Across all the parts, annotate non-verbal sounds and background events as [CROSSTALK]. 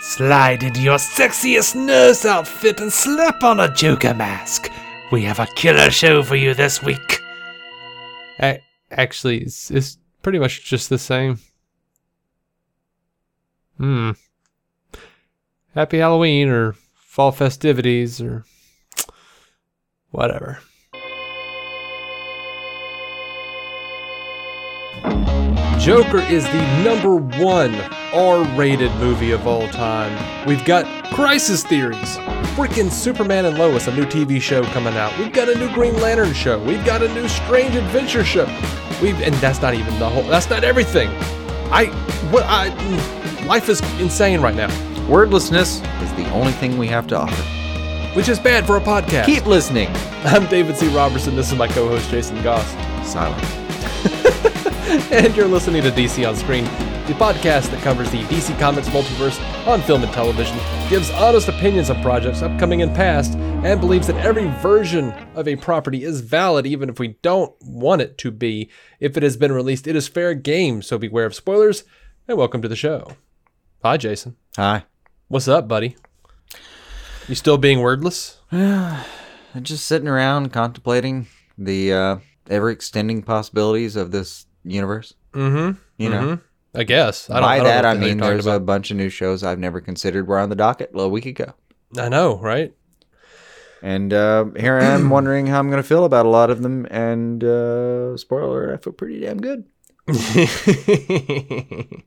Slide into your sexiest nurse outfit and slap on a Joker mask. We have a killer show for you this week. A- actually, it's, it's pretty much just the same. Hmm. Happy Halloween or fall festivities or whatever. Joker is the number one R rated movie of all time. We've got Crisis Theories, freaking Superman and Lois, a new TV show coming out. We've got a new Green Lantern show. We've got a new Strange Adventure show. We've, and that's not even the whole, that's not everything. I, what, I, mm, life is insane right now, Wordlessness is the only thing we have to offer. which is bad for a podcast. Keep listening. I'm David C. Robertson. This is my co host, Jason Goss. Silence. [LAUGHS] and you're listening to DC on Screen, the podcast that covers the DC Comics multiverse on film and television, gives honest opinions on projects upcoming and past, and believes that every version of a property is valid even if we don't want it to be. If it has been released, it is fair game, so beware of spoilers, and welcome to the show. Hi, Jason. Hi. What's up, buddy? You still being wordless? [SIGHS] I'm just sitting around contemplating the uh, ever extending possibilities of this universe. Mm-hmm. You know, I guess. I don't, by I that I hell mean there's a bunch of new shows I've never considered were on the docket a week ago. about. I know, right? And uh, here I am [CLEARS THROAT] wondering how I'm going to feel about a lot of them. And uh, spoiler, I feel pretty damn good. [LAUGHS]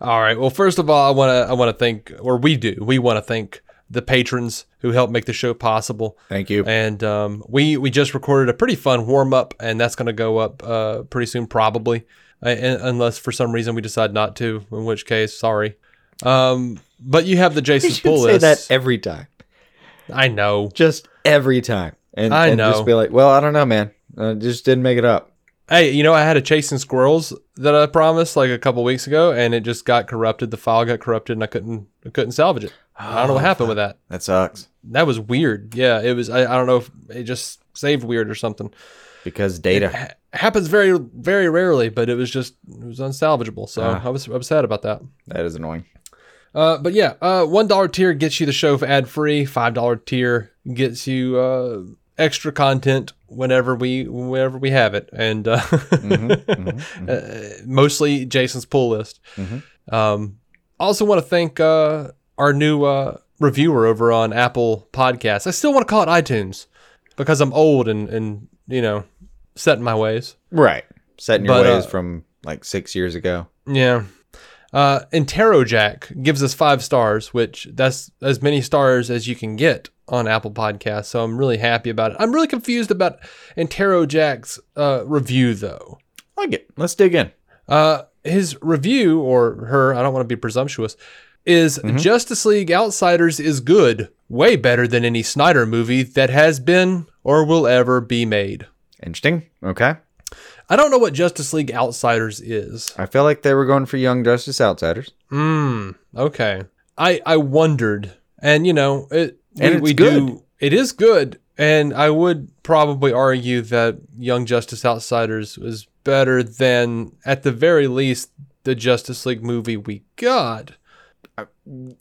all right. Well, first of all, I want to I want to thank, or we do, we want to thank the patrons who helped make the show possible. Thank you. And um, we we just recorded a pretty fun warm up, and that's going to go up uh, pretty soon, probably, uh, un- unless for some reason we decide not to, in which case, sorry. Um, but you have the Jason's should pull say that every time. I know. Just every time. And, I and know. just be like, well, I don't know, man. I just didn't make it up. Hey, you know, I had a chasing squirrels that I promised like a couple weeks ago, and it just got corrupted. The file got corrupted, and I couldn't I couldn't salvage it. I don't know what happened with that. That sucks. That was weird. Yeah, it was. I, I don't know if it just saved weird or something. Because data. Ha- happens very very rarely, but it was just it was unsalvageable. So Ah. I was I was sad about that. that is annoying. Uh, but yeah, uh, one dollar tier gets you the show ad free. Five dollar tier gets you uh, extra content whenever we whenever we have it, and uh, Mm-hmm, [LAUGHS] uh, mostly Jason's pull list. Mhm. Um, also want to thank uh, our new uh, reviewer over on Apple Podcasts. I still want to call it iTunes because I'm old and and you know set in my ways. Right. Setting your But, ways uh, from like six years ago. Yeah. Uh, Jack gives us five stars, which that's as many stars as you can get on Apple Podcasts. So I'm really happy about it. I'm really confused about Entero Jack's uh, review though. like it. Let's dig in. Uh, his review or her, I don't want to be presumptuous, is Justice League Outsiders is good, way better than any Snyder movie that has been or will ever be made. Interesting. Okay. I don't know what Justice League Outsiders is. I feel like they were going for Young Justice Outsiders. Hmm. Okay. I I wondered, and you know, it And we, we do. It is good, and I would probably argue that Young Justice Outsiders was better than, at the very least, the Justice League movie we got.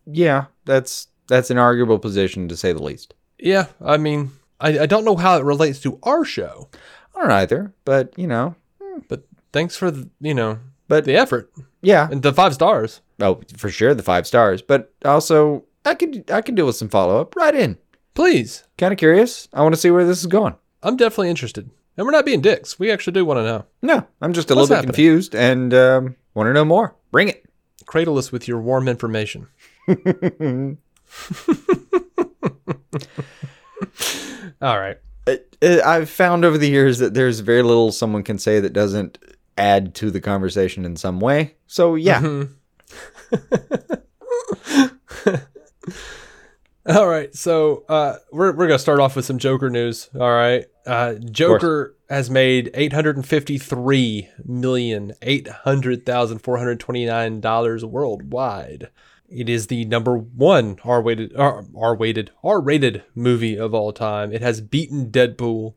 Yeah, that's that's an arguable position to say the least. Yeah, I mean, I, I don't know how it relates to our show, I don't either, but you know, but thanks for the, you know but the effort yeah, and the five stars. oh for sure the five stars. But also, I could I could deal with some follow up. Right in. Please, Kind of curious. I want to see where this is going. I'm definitely interested, and we're not being dicks. We actually do want to know. No, I'm just a What's little bit happening? confused and um, want to know more. Bring it. Cradle us with your warm information. [LAUGHS] [LAUGHS] [LAUGHS] All right. Uh, uh, I've found over the years that there's very little someone can say that doesn't add to the conversation in some way. So yeah, Mhm. [LAUGHS] All right. So uh, we're, we're going to start off with some Joker news. All right. Uh, Joker has made $853,800,429 worldwide. It is the number one R-rated, R- R-rated, R-rated movie of all time. It has beaten Deadpool.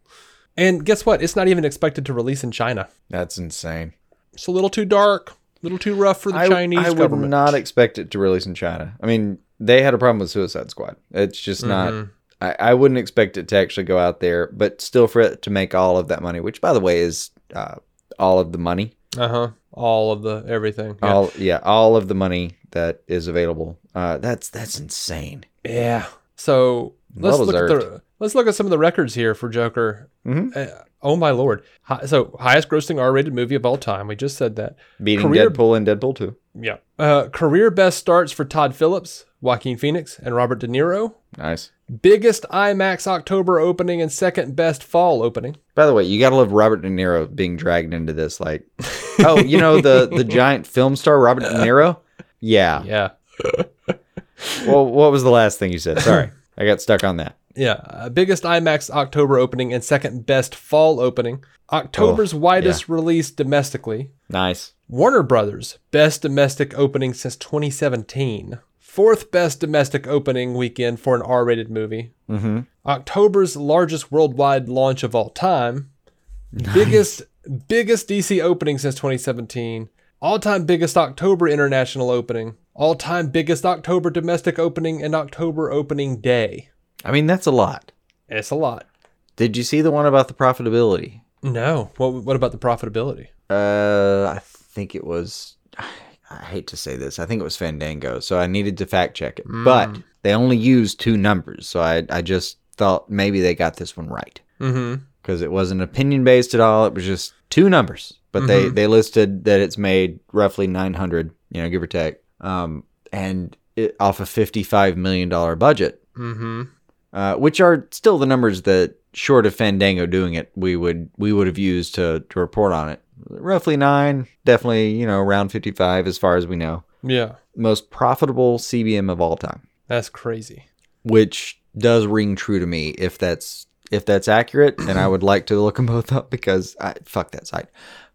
And guess what? It's not even expected to release in China. that's insane. It's a little too dark, a little too rough for the I, Chinese I would government. not expect it to release in China. I mean, they had a problem with Suicide Squad. It's just not. Mhm. I, I wouldn't expect it to actually go out there, but still for it to make all of that money, which by the way is uh, all of the money, Uh huh. All of the everything. Yeah. all yeah, all of the money that is available. Uh, that's that's insane. Yeah. So let's Well look at the let's look at some of the records here for Joker. Mhm. Uh, oh my lord! Hi, so highest grossing R-rated movie of all time. We just said that. Beating Career- Deadpool and Deadpool two. Yeah. Uh, career best starts for Todd Phillips, Joaquin Phoenix, and Robert De Niro. Nice. Biggest IMAX October opening and second best fall opening. By the way, you gotta love Robert De Niro being dragged into this. Like, oh, you know the the [LAUGHS] giant film star Robert De Niro. Yeah. Yeah. [LAUGHS] Well, what was the last thing you said? Sorry, I got stuck on that. Yeah, uh, biggest IMAX October opening and second best fall opening. October's widest release domestically. Nice. Warner Brothers, best domestic opening since 2017. Fourth best domestic opening weekend for an R rated movie. Mm-hmm. October's largest worldwide launch of all time. Biggest biggest DC opening since 2017. All time biggest October international opening. All time biggest October domestic opening and October opening day. I mean, that's a lot. It's a lot. Did you see the one about the profitability? No. What what about the profitability? Uh, I think it was. I hate to say this. I think it was Fandango. So I needed to fact check it, but they only used two numbers. So I I just thought maybe they got this one right Mm-hmm. because it wasn't opinion based at all. It was just two numbers, but they they listed that it's made roughly nine hundred, you know, give or take, um, and it, off a fifty five million dollar budget. Mm-hmm. uh, which are still the numbers that, short of Fandango doing it, we would we would have used to to report on it. Roughly nine, definitely you know around fifty five as far as we know. Yeah. Most profitable CBM of all time, That's crazy. which does ring true to me if that's if that's accurate, and I would like to look them both up because I fuck that site.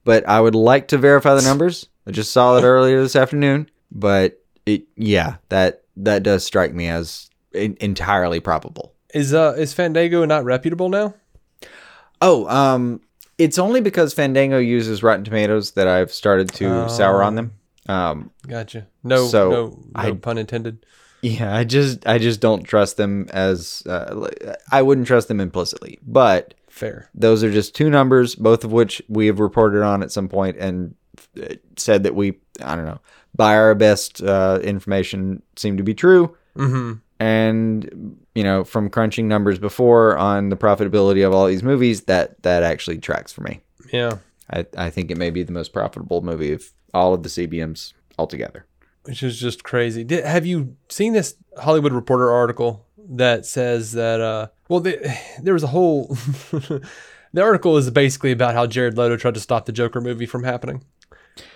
But I would like to verify the numbers. I just saw it earlier this afternoon, but it yeah that that does strike me as en- entirely probable. Is uh is Fandango not reputable now? Oh, um, it's only because Fandango uses Rotten Tomatoes that I've started to sour on them. Um, Gotcha. No, So, no, no I- pun intended. yeah, I just I just don't trust them as uh, I wouldn't trust them implicitly. But Fair. those are just two numbers, both of which we have reported on at some point and uh, said that we I don't know by our best uh, information seem to be true. Mm-hmm. And you know, from crunching numbers before on the profitability of all these movies, that that actually tracks for me. Yeah. I, I think it may be the most profitable movie of all of the CBMs altogether. Which is just crazy. Did, have you seen this Hollywood Reporter article that says that? uh Well, the, [SIGHS] there was a whole. [LAUGHS] the article is basically about how Jared Leto tried to stop the Joker movie from happening.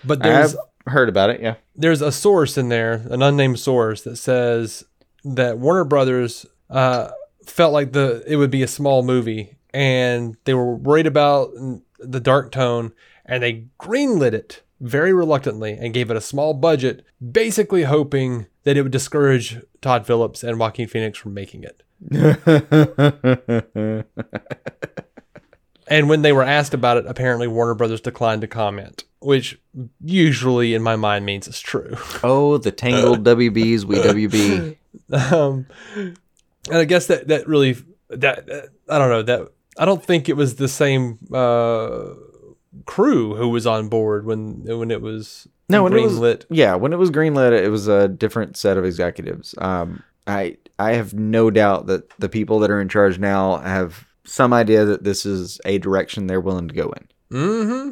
But there's I've heard about it, yeah. there's a source in there, an unnamed source that says that Warner Brothers uh, felt like the it would be a small movie, and they were worried about the dark tone, and they greenlit it very reluctantly and gave it a small budget, basically hoping that it would discourage Todd Phillips and Joaquin Phoenix from making it. [LAUGHS] And when they were asked about it, apparently Warner Brothers declined to comment, which usually in my mind means it's true. oh, the tangled [LAUGHS] WBs, we WB. um, and I guess that that really that, that- I don't know that I don't think it was the same uh, crew who was on board when when it was No, when it was greenlit. yeah, when it was greenlit, it was a different set of executives. Um, I I have no doubt that the people that are in charge now have some idea that this is a direction they're willing to go in. Mm-hmm.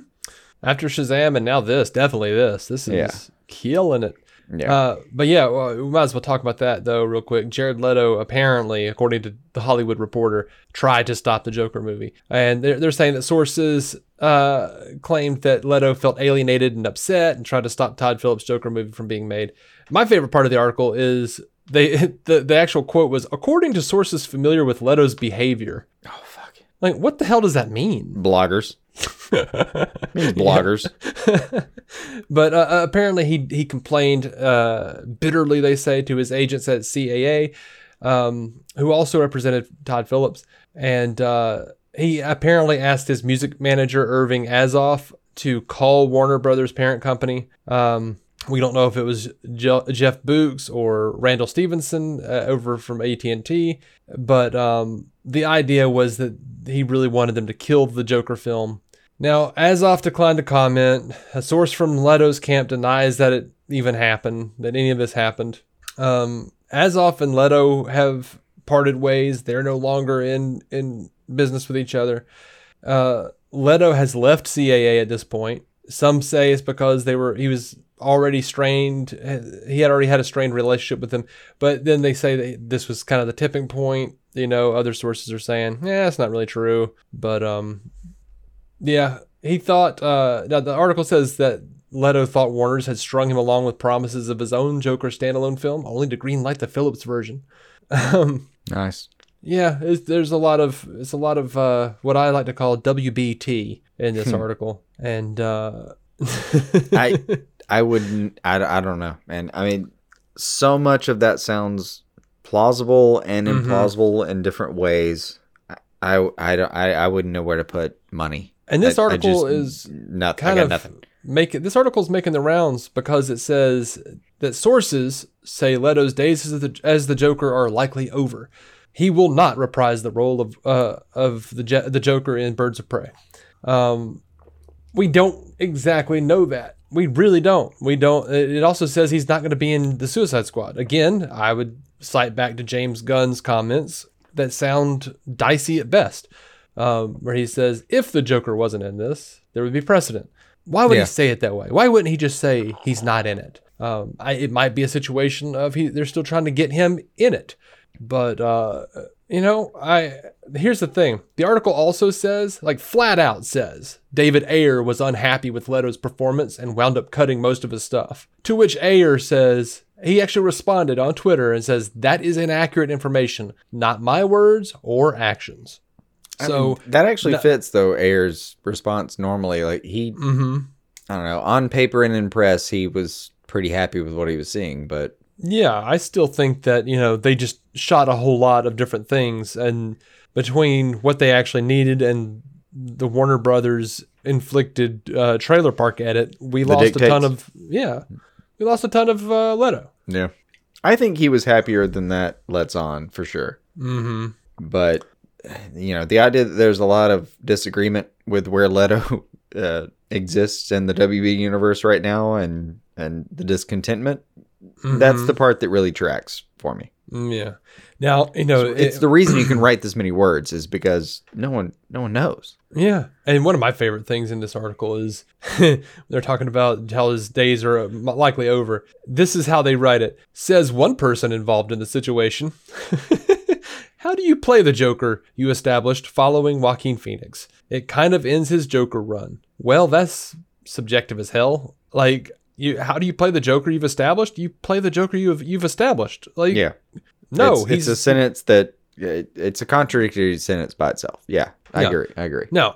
After Shazam and now this, definitely this. This is Yeah. killing it. Yeah. Uh, but yeah, well, we might as well talk about that though, real quick. Jared Leto apparently, according to the Hollywood Reporter, tried to stop the Joker movie, and they're they're saying that sources uh, claimed that Leto felt alienated and upset and tried to stop Todd Phillips' Joker movie from being made. My favorite part of the article is they [LAUGHS] the the actual quote was according to sources familiar with Leto's behavior. oh fuck. Like, what the hell does that mean? Bloggers. [LAUGHS] means [LAUGHS] bloggers. [LAUGHS] but uh, uh, apparently he he complained uh, bitterly, they say, to his agents at CAA, um, who also represented Todd Phillips, and uh, he apparently asked his music manager Irving Azoff to call Warner Brothers parent company. Um, we don't know if it was Je- Jeff Bewkes or Randall Stephenson uh, over from AT&T, but um, the idea was that he really wanted them to kill the Joker film. Now, Azoff declined to comment. A source from Leto's camp denies that it even happened, that any of this happened. Um, Azoff and Leto have parted ways. They're no longer in in business with each other. Uh, Leto has left CAA at this point. Some say it's because they were he was already strained. He had already had a strained relationship with them. But then they say that this was kind of the tipping point. You know, other sources are saying, yeah, it's not really true. But um, yeah, he thought. Uh, now the article says that Leto thought Warner's had strung him along with promises of his own Joker standalone film, only to greenlight the Phillips version. [LAUGHS] Um, Nice. yeah, it's, there's a lot of it's a lot of uh, what I like to call WBT in this article, and uh, [LAUGHS] I I wouldn't. I, I don't know, man. I mean, so much of that sounds plausible and Mhm. implausible in different ways. I I I, don't- I, I wouldn't know where to put money. and this I- I article just- is nothing. kind I got of nothing. make. This article's making the rounds because it says that sources say Leto's days as the, as the Joker are likely over. He will not reprise the role of uh, of the the Joker in Birds of Prey. Um, we don't exactly know that. We really don't. We don't. It also says he's not going to be in the Suicide Squad again. I would cite back to James Gunn's comments that sound dicey at best, um, where he says if the Joker wasn't in this, there would be precedent. Why would Yeah. he say it that way? Why wouldn't he just say he's not in it? Um, I, it might be a situation of he they're still trying to get him in it, but uh, you know, I here's the thing. The article also says, like flat out says, David Ayer was unhappy with Leto's performance and wound up cutting most of his stuff. To which Ayer says he actually responded on Twitter and says that is inaccurate information, not my words or actions. I So, mean, that actually no- fits though Ayer's response normally. Like he, mhm. I don't know, on paper and in press, he was pretty happy with what he was seeing. But Yeah, I still think that, you know, they just shot a whole lot of different things and between what they actually needed and the Warner Brothers inflicted uh, trailer park edit, we The lost a ton of yeah. We lost a ton of uh, Leto. yeah, I think he was happier than that lets on for sure. Mhm. but you know the idea that there's a lot of disagreement with where Leto [LAUGHS] uh, exists in the WB universe right now and and the discontentment that's the part that really tracks for me Mm, yeah. Now, you know, it's it- the reason you can write this many words is because no one no one knows Yeah, and one of my favorite things in this article is [LAUGHS] they're talking about how his days are likely over. This is how they write it. Says one person involved in the situation. [LAUGHS] how do you play the Joker you established following Joaquin Phoenix? It kind of ends his Joker run. Well, that's subjective as hell. Like, you, how do you play the Joker you've established? You play the Joker you've you've established. Like, yeah no, it's, it's a sentence that it, it's a contradictory sentence by itself yeah i agree i agree No,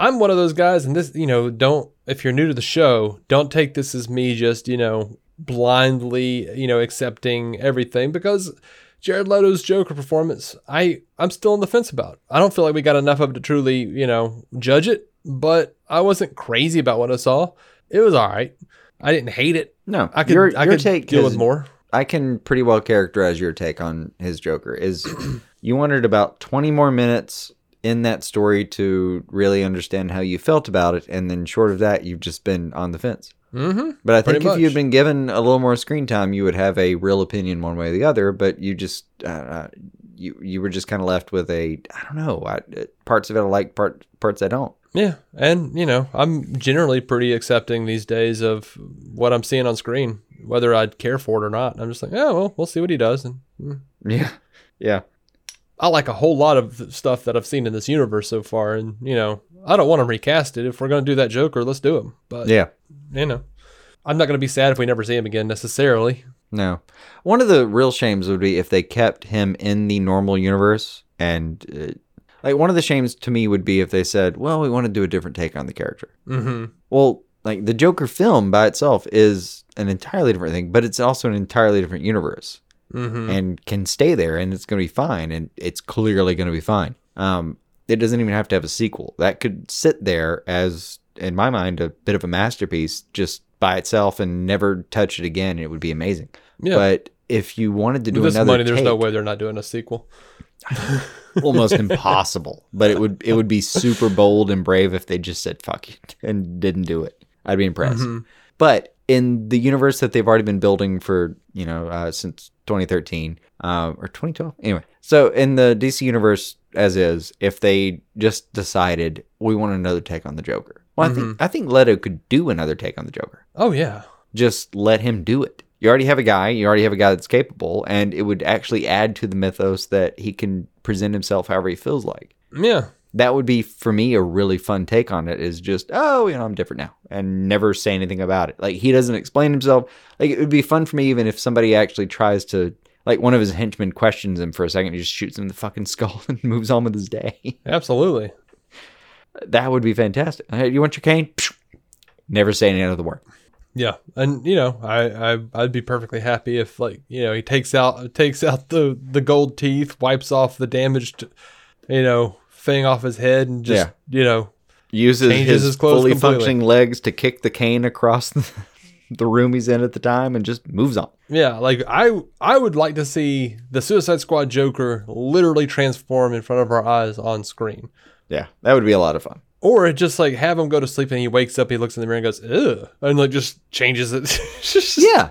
I'm one of those guys, and this, you know, don't, if you're new to the show, don't take this as me just, you know, blindly, you know, accepting everything because Jared Leto's Joker performance, I, I'm still on the fence about. I don't feel like we got enough of it to truly, you know, judge it, but I wasn't crazy about what I saw. It was all right. I didn't hate it. no I could, your, I your could take deal with more. I can pretty well characterize your take on his Joker is [CLEARS THROAT] you wanted about 20 more minutes in that story to really understand how you felt about it and then short of that you've just been on the fence. Mm-hmm. But I think if you had been given a little more screen time you would have a real opinion one way or the other, but you just uh, uh, you you were just kind of left with a I don't know, I, uh, parts of it I like part parts I don't. Yeah, and you know, I'm generally pretty accepting these days of what I'm seeing on screen, whether I'd care for it or not. I'm just like, oh well, we'll see what he does. And mm. Yeah. Yeah. I like a whole lot of stuff that I've seen in this universe so far, and you know, I don't want to recast it. If we're gonna do that Joker, let's do him. But Yeah. you know, I'm not gonna be sad if we never see him again necessarily. No. One of the real shames would be if they kept him in the normal universe and uh, like one of the shames to me would be if they said, "Well, we want to do a different take on the character." Mm-hmm. Well, like the Joker film by itself is an entirely different thing, but it's also an entirely different universe Mm-hmm. and can stay there and it's going to be fine and it's clearly going to be fine. Um it doesn't even have to have a sequel. That could sit there as in my mind, a bit of a masterpiece just by itself and never touch it again. And it would be amazing. Yeah. But if you wanted to do With this another money, there's no way they're not doing a sequel. [LAUGHS] almost impossible. But it would it would be super bold and brave if they just said fuck it [LAUGHS] and didn't do it. I'd be impressed. Mm-hmm. But in the universe that they've already been building for you know uh, since 2013 uh, or 2012, anyway. So in the DC universe as is, if they just decided we want another take on the Joker, well, I think I think Leto could do another take on the Joker. Oh yeah, Just let him do it. You already have a guy. You already have a guy that's capable, and it would actually add to the mythos that he can present himself however he feels like. Yeah. that would be for me a really fun take on it is just oh you know i'm different now and never say anything about it. Like he doesn't explain himself. Like it would be fun for me even if somebody actually tries to like one of his henchmen questions him for a second he just shoots him in the fucking [LAUGHS] skull and moves on with his day. Absolutely. that would be fantastic. Hey, you want your cane? Never say any other word Yeah, and you know, I, I I'd be perfectly happy if like you know he takes out takes out the the gold teeth, wipes off the damaged, you know, thing off his head, and just Yeah. you know, uses his, his fully completely. functioning legs to kick the cane across [LAUGHS] the, the room he's in at the time and just moves on yeah, like I I would like to see the Suicide Squad Joker literally transform in front of our eyes on screen. yeah that would be a lot of fun Or just like have him go to sleep and he wakes up, he looks in the mirror and goes, ugh, and like just changes it. [LAUGHS] yeah.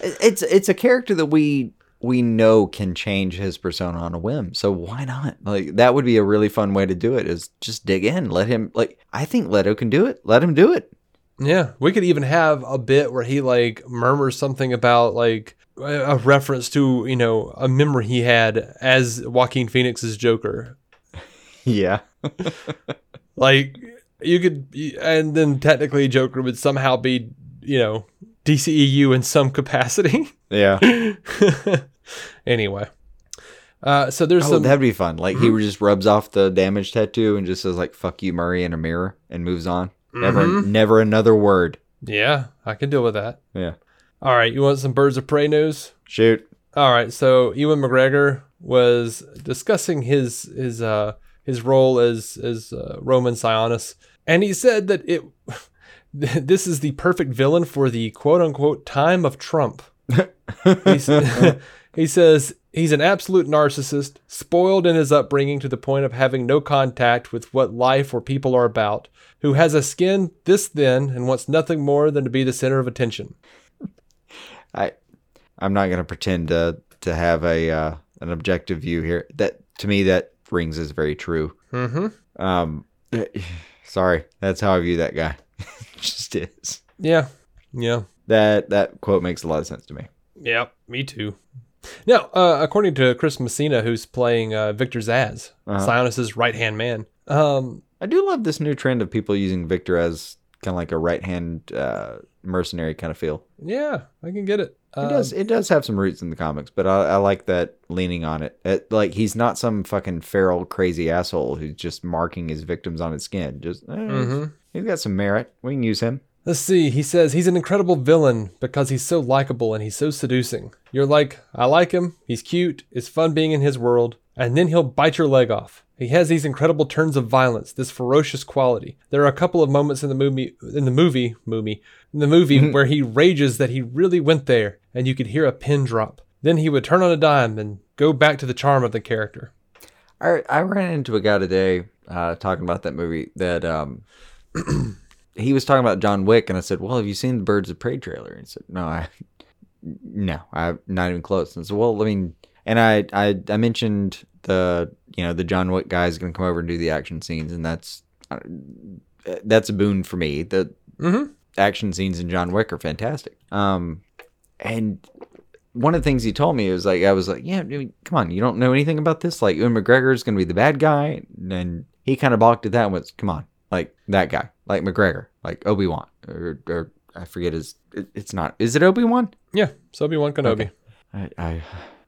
It's it's a character that we we know can change his persona on a whim so why not? Like that would be a really fun way to do it is just dig in let him like i think leto can do it. Let him do it. Yeah, we could even have a bit where he like murmurs something about like a a reference to you know a memory he had as Joaquin Phoenix's Joker. [LAUGHS] yeah [LAUGHS] Like you could, and then technically Joker would somehow be you know DCEU in some capacity. [LAUGHS] yeah. Anyway, uh, so there's oh some that'd be fun. Like he just rubs off the damage tattoo and just says like fuck you murray in a mirror and moves on. Never never another word. Yeah, I can deal with that. yeah. All right, you want some Birds of Prey news? shoot. All right, so Ewan McGregor was discussing his his uh his role as as uh, Roman Sionis, and he said that it [LAUGHS] this is the perfect villain for the quote unquote time of Trump. [LAUGHS] he, says he's an absolute narcissist, spoiled in his upbringing to the point of having no contact with what life or people are about, who has a skin this thin and wants nothing more than to be the center of attention. I I'm not gonna pretend to to have a uh, an objective view here. That to me that rings is very true. Mm-hmm. Um, [SIGHS] sorry, that's how I view that guy. [LAUGHS] Just is. Yeah, yeah. That that quote makes a lot of sense to me. Yeah, me too. Now, uh, according to Chris Messina, who's playing uh, Victor Zsasz, Uh-huh. Sionis's right hand man, um, I do love this new trend of people using Victor as kind of like a right hand uh, mercenary kind of feel. yeah, I can get it. It Uh, does it does have some roots in the comics, but I, I like that leaning on it. it. Like he's not some fucking feral crazy asshole who's just marking his victims on his skin. Just eh, Mhm. he's got some merit. We can use him. Let's see. He says he's an incredible villain because he's so likable and he's so seducing. You're like, I like him. He's cute. It's fun being in his world. And then he'll bite your leg off. He has these incredible turns of violence, this ferocious quality. There are a couple of moments in the movie, in the movie, movie, in the movie where he rages that he really went there, and you could hear a pin drop. Then he would turn on a dime and go back to the charm of the character. I I ran into a guy today uh, talking about that movie that um [CLEARS THROAT] he was talking about John Wick and I said, "Well, have you seen the Birds of Prey trailer?" And he said, "No, I no, I'm not even close." And I said, "Well, I mean," and I I I mentioned the you know the John Wick guy is going to come over and do the action scenes, and that's uh, that's a boon for me. The Mm-hmm. action scenes in John Wick are fantastic. Um, and one of the things he told me was like, I was like, yeah, I mean, come on, you don't know anything about this. Like, Ewan McGregor is going to be the bad guy, and he kind of balked at that and was, come on, like that guy, like McGregor, like Obi Wan, or, or I forget his. It, it's not. Is it Obi Wan? Yeah, so Obi Wan Kenobi. I, I,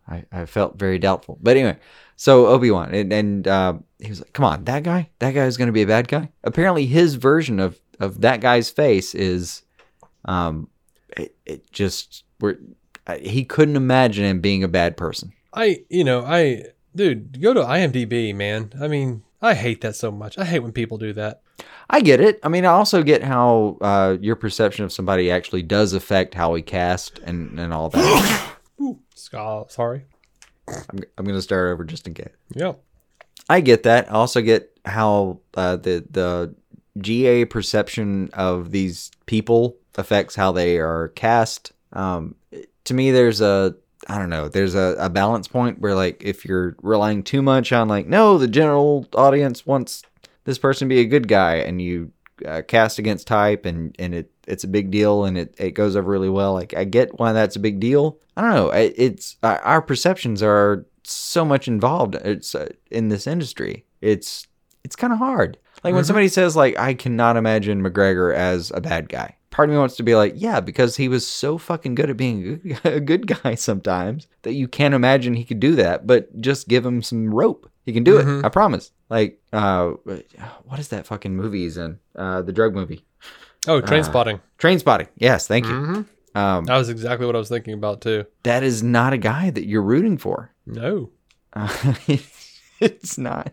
I, I felt very doubtful. But anyway, so Obi Wan, and, and uh, he was like, "Come on, that guy, that guy is going to be a bad guy." Apparently, his version of of that guy's face is, um, it, it just where he couldn't imagine him being a bad person. I, you know, I, dude, go to IMDb, man. I mean, I hate that so much. I hate when people do that. I get it. I mean, I also get how uh, your perception of somebody actually does affect how we cast and, and all that. [GASPS] Ooh, sorry. I'm, I'm going to start over just in case. Yeah. I get that. I also get how uh, the the GA perception of these people affects how they are cast. Um, to me, there's a I don't know. There's a, a balance point where like if you're relying too much on like no, the general audience wants this person to be a good guy, and you uh, cast against type, and and it it's a big deal, and it it goes over really well. Like I get why that's a big deal. I don't know. It, it's uh, our perceptions are so much involved. It's uh, in this industry. It's it's kind of hard. Like when somebody says like I cannot imagine McGregor as a bad guy. Part of me wants to be like, yeah, because he was so fucking good at being a good- guy [LAUGHS] sometimes that you can't imagine he could do that. But just give him some rope, he can do it. I promise. Like, uh, what is that fucking movie he's in? Uh, the drug movie, Oh, Trainspotting. Train Spotting. Yes, thank you. Mhm. Um, That was exactly what I was thinking about too. that is not a guy that you're rooting for. No. Uh, [LAUGHS] it's not.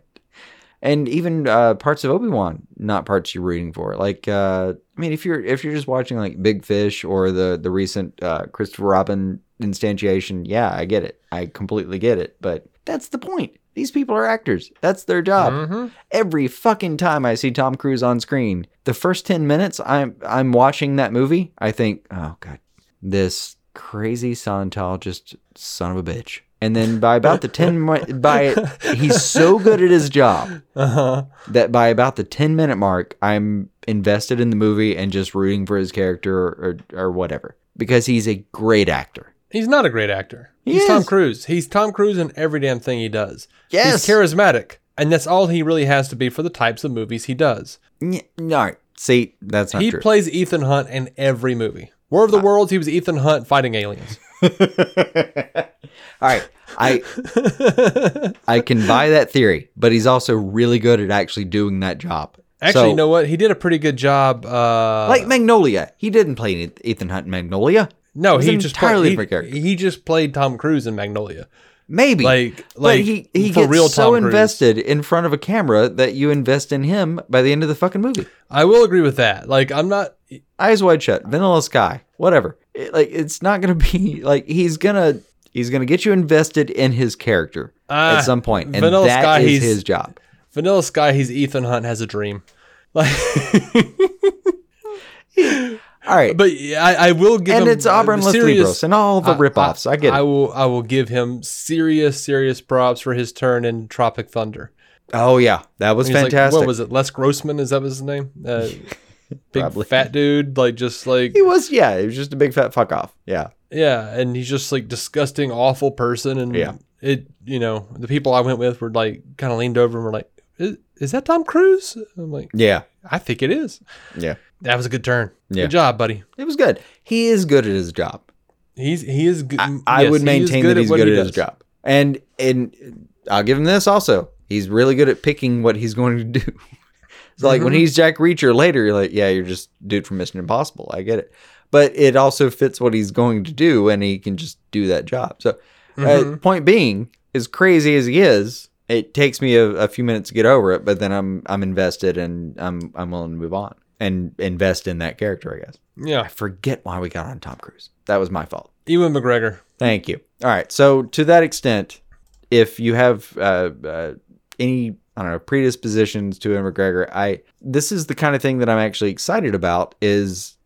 And even uh, parts of Obi Wan, not parts you're rooting for. Like, uh, I mean, if you're if you're just watching like Big Fish or the the recent uh, Christopher Robin instantiation, yeah, I get it. I completely get it. But that's the point. These people are actors. That's their job. hmm Every fucking time I see Tom Cruise on screen, the first ten minutes I'm I'm watching that movie, I think, oh god, this crazy Scientologist son of a bitch. And then by about the ten mi- by [LAUGHS] he's so good at his job Uh-huh. that by about the ten minute mark, I'm invested in the movie and just rooting for his character or or whatever because he's a great actor. He's not a great actor. He He's Tom. Cruise. He's Tom Cruise in every damn thing he does. Yes. He's charismatic. And that's all he really has to be for the types of movies he does. N- No, see, that's not he true. plays Ethan Hunt in every movie. War of the Worlds, he was Ethan Hunt fighting aliens. All right, I I can buy that theory, but he's also really good at actually doing that job. Actually, So, you know what? He did a pretty good job. Uh, like Magnolia, he didn't play Ethan Hunt in Magnolia. no, he just entirely played, different character. he, he just played Tom Cruise in Magnolia. Maybe, Like, but like he he for gets real so Tom Cruise. invested in front of a camera that you invest in him by the end of the fucking movie. I will agree with that. Like, I'm not. Eyes wide shut, Vanilla Sky, whatever. It- like it's not gonna be like he's gonna he's gonna get you invested in his character Ah, at some point, and Vanilla that Sky, is his job. Vanilla Sky, he's Ethan Hunt has a dream. [LAUGHS] Like, All right, but I, I will give and him it's Auburn uh, Leslie serious- and all the I- ripoffs. I, get it. I will. I will give him serious, serious props for his turn in Tropic Thunder. oh yeah, that was He's like- fantastic. what was it? Les Grossman? Is that his name? Uh, [LAUGHS] big Probably. fat dude, like just like He was, yeah, he was just a big fat fuck off. Yeah. yeah, and he's just like disgusting, awful person. And Yeah. it, you know, the people I went with were like kind of leaned over and were like, "Is, is that Tom Cruise?" I'm like, Yeah. I think it is. Yeah. That was a good turn. Yeah. Good job, buddy. It was good. He is good at his job. He's he is good. I, mm, I would maintain that he's good he at his job. And and I'll give him this also. He's really good at picking what he's going to do. [LAUGHS] It's like Mm-hmm. when he's Jack Reacher later, you're like, yeah, you're just dude from Mission Impossible. I get it. But it also fits what he's going to do and he can just do that job. So uh, Mm-hmm. point being, as crazy as he is, it takes me a, a few minutes to get over it, but then I'm I'm invested and I'm I'm willing to move on and invest in that character, I guess. Yeah, I forget why we got on Tom Cruise. That was my fault. Ewan McGregor. Thank you. All right. So to that extent, if you have uh, uh, any I don't know predispositions to Ewan McGregor, I this is the kind of thing that I'm actually excited about. Is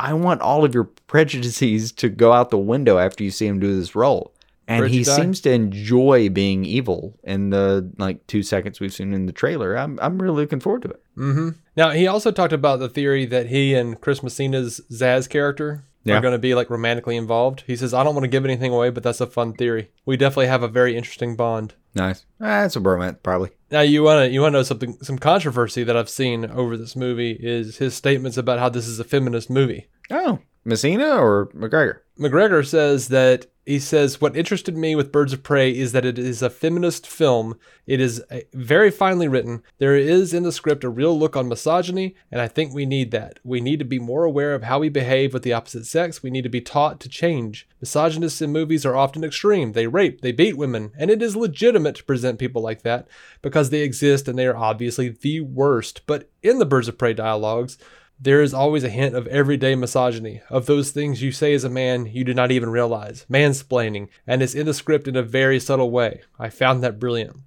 I want all of your prejudices to go out the window after you see him do this role. And he seems to enjoy being evil in the like two seconds we've seen in the trailer. I'm I'm really looking forward to it. Mm-hmm. Now he also talked about the theory that he and Chris Messina's Zsasz character Yeah. are going to be like romantically involved. He says, "I don't want to give anything away, but that's a fun theory. We definitely have a very interesting bond." Nice. Ah, That's a bromance, probably. Now you want to you want to know something some controversy that I've seen over this movie is his statements about how this is a feminist movie. Oh, Messina or McGregor? McGregor says that he says, What interested me with Birds of Prey is that it is a feminist film. It is uh, very finely written. There is in the script a real look on misogyny, and I think we need that. We need to be more aware of how we behave with the opposite sex. We need to be taught to change. Misogynists in movies are often extreme. They rape, they beat women, and it is legitimate to present people like that because they exist and they are obviously the worst. But in the Birds of Prey dialogues, there is always a hint of everyday misogyny, of those things you say as a man you do not even realize, mansplaining, and it's in the script in a very subtle way. I found that brilliant.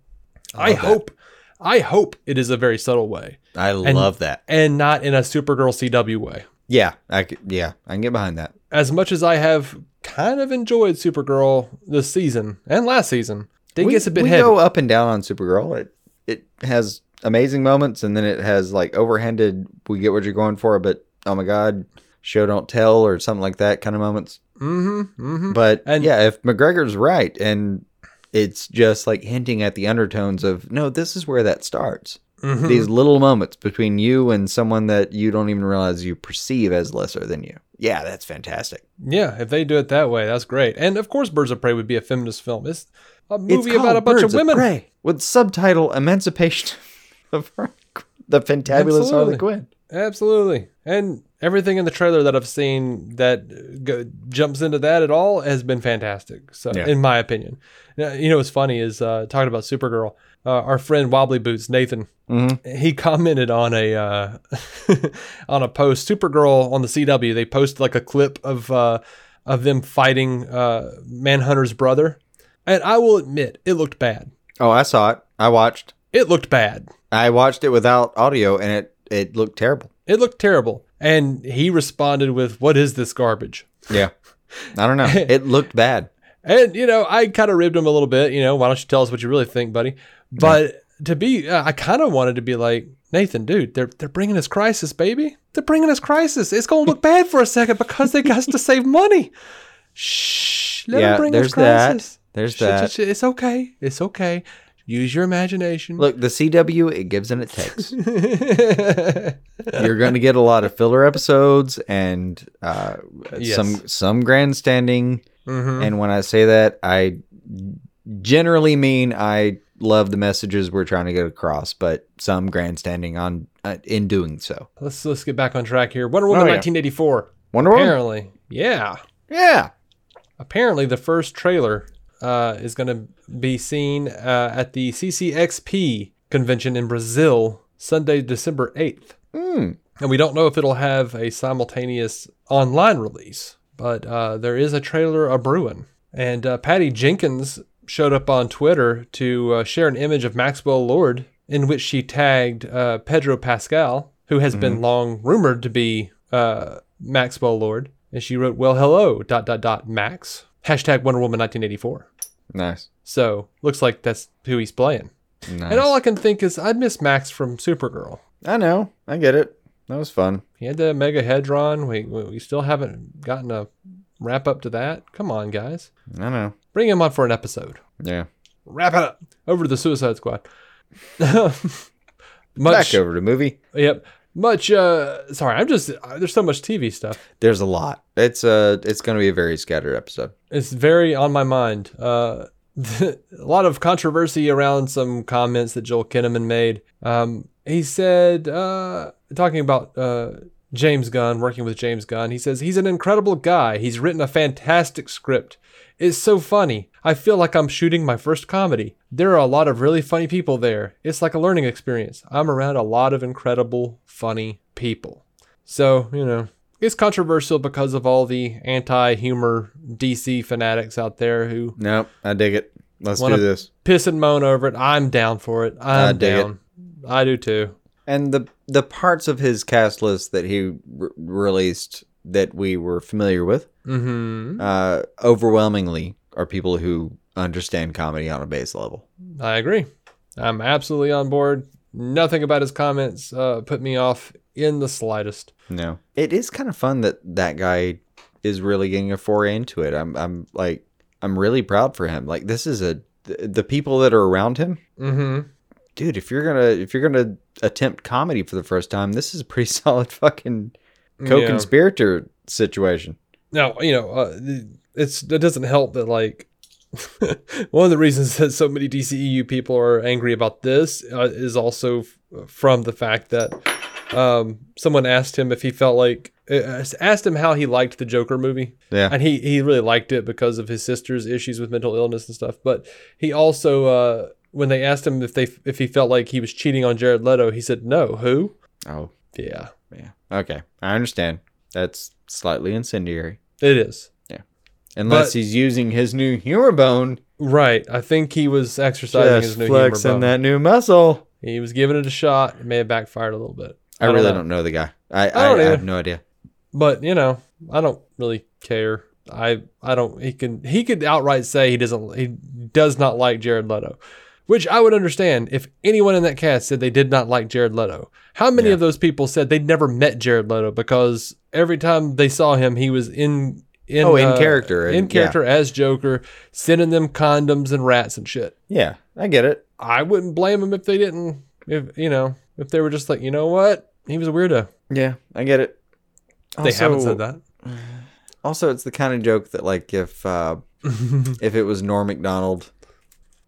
I, that. hope, I hope it is a very subtle way, I love that. and not in a Supergirl CW way. Yeah, I yeah, I can get behind that. As much as I have kind of enjoyed Supergirl this season and last season, it we, gets a bit we heavy. go up and down on Supergirl. It it has amazing moments, and then it has like overhanded. We get what you're going for, but oh my god, show don't tell or something like that kind of moments. mm-hmm, mm-hmm. But And- yeah, if McGregor's right, and it's just like hinting at the undertones of no, this is where that starts. Mhm. These little moments between you and someone that you don't even realize you perceive as lesser than you. Yeah, that's fantastic. Yeah, if they do it that way, that's great. And of course, Birds of Prey would be a feminist film. It's a movie It's about a bunch Birds of women. Prey with subtitle Emancipation of Harley Quinn- the Fantabulous Harley Absolutely. Quinn. Absolutely. And everything in the trailer that I've seen that go, jumps into that at all has been fantastic. So, Yeah. in my opinion, Now, you know what's funny is uh, talking about Supergirl. Uh, our friend Wobbly Boots Nathan, Mhm. he commented on a uh, [LAUGHS] on a post. Supergirl on the CW, they posted like a clip of uh, of them fighting uh, Manhunter's brother, and I will admit it looked bad. Oh, I saw it. I watched. It looked bad. I watched it without audio, and it it looked terrible. It looked terrible. And he responded with, "What is this garbage?" Yeah, I don't know. [LAUGHS] It looked bad. And you know, I kind of ribbed him a little bit. You know, why don't you tell us what you really think, buddy? But to be, uh, I kind of wanted to be like Nathan, dude. They're they're bringing us crisis, baby. They're bringing us crisis. It's gonna look bad for a second because they got to save money. Shh. Let Yeah, them bring there's us crisis. that. There's that. It's okay. It's okay. Use your imagination. Look, the CW it gives and it takes. You're going to get a lot of filler episodes and uh, Yes. some some grandstanding. Mhm. And when I say that, I generally mean I love the messages we're trying to get across, but some grandstanding on uh, in doing so. Let's let's get back on track here. Wonder Woman, Oh, yeah. 1984. Wonder Woman. Apparently, yeah. Yeah. apparently the first trailer uh, is going to be seen uh, at the CCXP convention in Brazil Sunday, December 8th. Hmm. And we don't know if it'll have a simultaneous online release, but uh, there is a trailer a brewing. And uh, Patty Jenkins showed up on Twitter to uh, share an image of Maxwell Lord in which she tagged uh, Pedro Pascal, who has been long rumored to be uh, Maxwell Lord. And she wrote, "Well, hello, dot dot dot Max hashtag Wonder Woman 1984." Nice. So looks like that's who he's playing. Nice. And all I can think is, I miss Max from Supergirl. I know. I get it. That was fun. He had the Mega Hedron. We, we we still haven't gotten a wrap up to that. Come on, guys. I know. Bring him on for an episode. Yeah. Wrap it up. Over to the Suicide Squad. [LAUGHS] much. Back over to movie. Yep. Much. Uh, sorry, I'm just. Uh, there's so much TV stuff. There's a lot. It's uh it's going to be a very scattered episode. It's very on my mind. Uh, [LAUGHS] a lot of controversy around some comments that Joel Kinnaman made. Um, he said, uh, talking about uh, James Gunn, working with James Gunn, he says, he's an incredible guy. He's written a fantastic script. It's so funny. I feel like I'm shooting my first comedy. There are a lot of really funny people there. It's like a learning experience. I'm around a lot of incredible, funny people. So, you know, it's controversial because of all the anti humor DC fanatics out there who Nope. I dig it. Let's do this. piss and moan over it. I'm down for it. I I'm dig it. down. I do too. And the the parts of his cast list that he re- released that we were familiar with, hmm uh, overwhelmingly are people who understand comedy on a base level. I agree. I'm absolutely on board. Nothing about his comments uh, put me off in the slightest. No, it is kind of fun that that guy is really getting a foray into it. I'm I'm like I'm really proud for him. Like this is a the, the people that are around him, Mm-hmm. dude. If you're gonna if you're gonna attempt comedy for the first time, this is a pretty [LAUGHS] solid fucking co-conspirator situation. Now, you know, uh, it's it doesn't help that like [LAUGHS] one of the reasons that so many DCEU people are angry about this uh, is also f- from the fact that um, someone asked him if he felt like uh, asked him how he liked the Joker movie. Yeah. and he he really liked it because of his sister's issues with mental illness and stuff. But he also uh, when they asked him if they if he felt like he was cheating on Jared Leto, he said no. Who? Oh, Yeah, yeah. Okay. I understand. That's slightly incendiary. it is. Yeah. Unless But- he's using his new humor bone. Right. I think he was exercising his Just new humor flexing bone. that new muscle. He was giving it a shot. It may have backfired a little bit. I, really know. don't know the guy. I, I, don't I, either. have no idea. But you know, I don't really care. I I don't. He can he could outright say he doesn't. He does not like Jared Leto, which I would understand if anyone in that cast said they did not like Jared Leto. How many Yeah. of those people said they'd never met Jared Leto because every time they saw him, he was in. In, Oh, in uh, character, and- in character as Joker, sending them condoms and rats and shit. Yeah, I get it. I wouldn't blame them if they didn't. If you know, if they were just like, you know what, he was a weirdo. Yeah, I get it. They haven't said that. [SIGHS] Also, it's the kind of joke that, like, if uh, [LAUGHS] if it was Norm Macdonald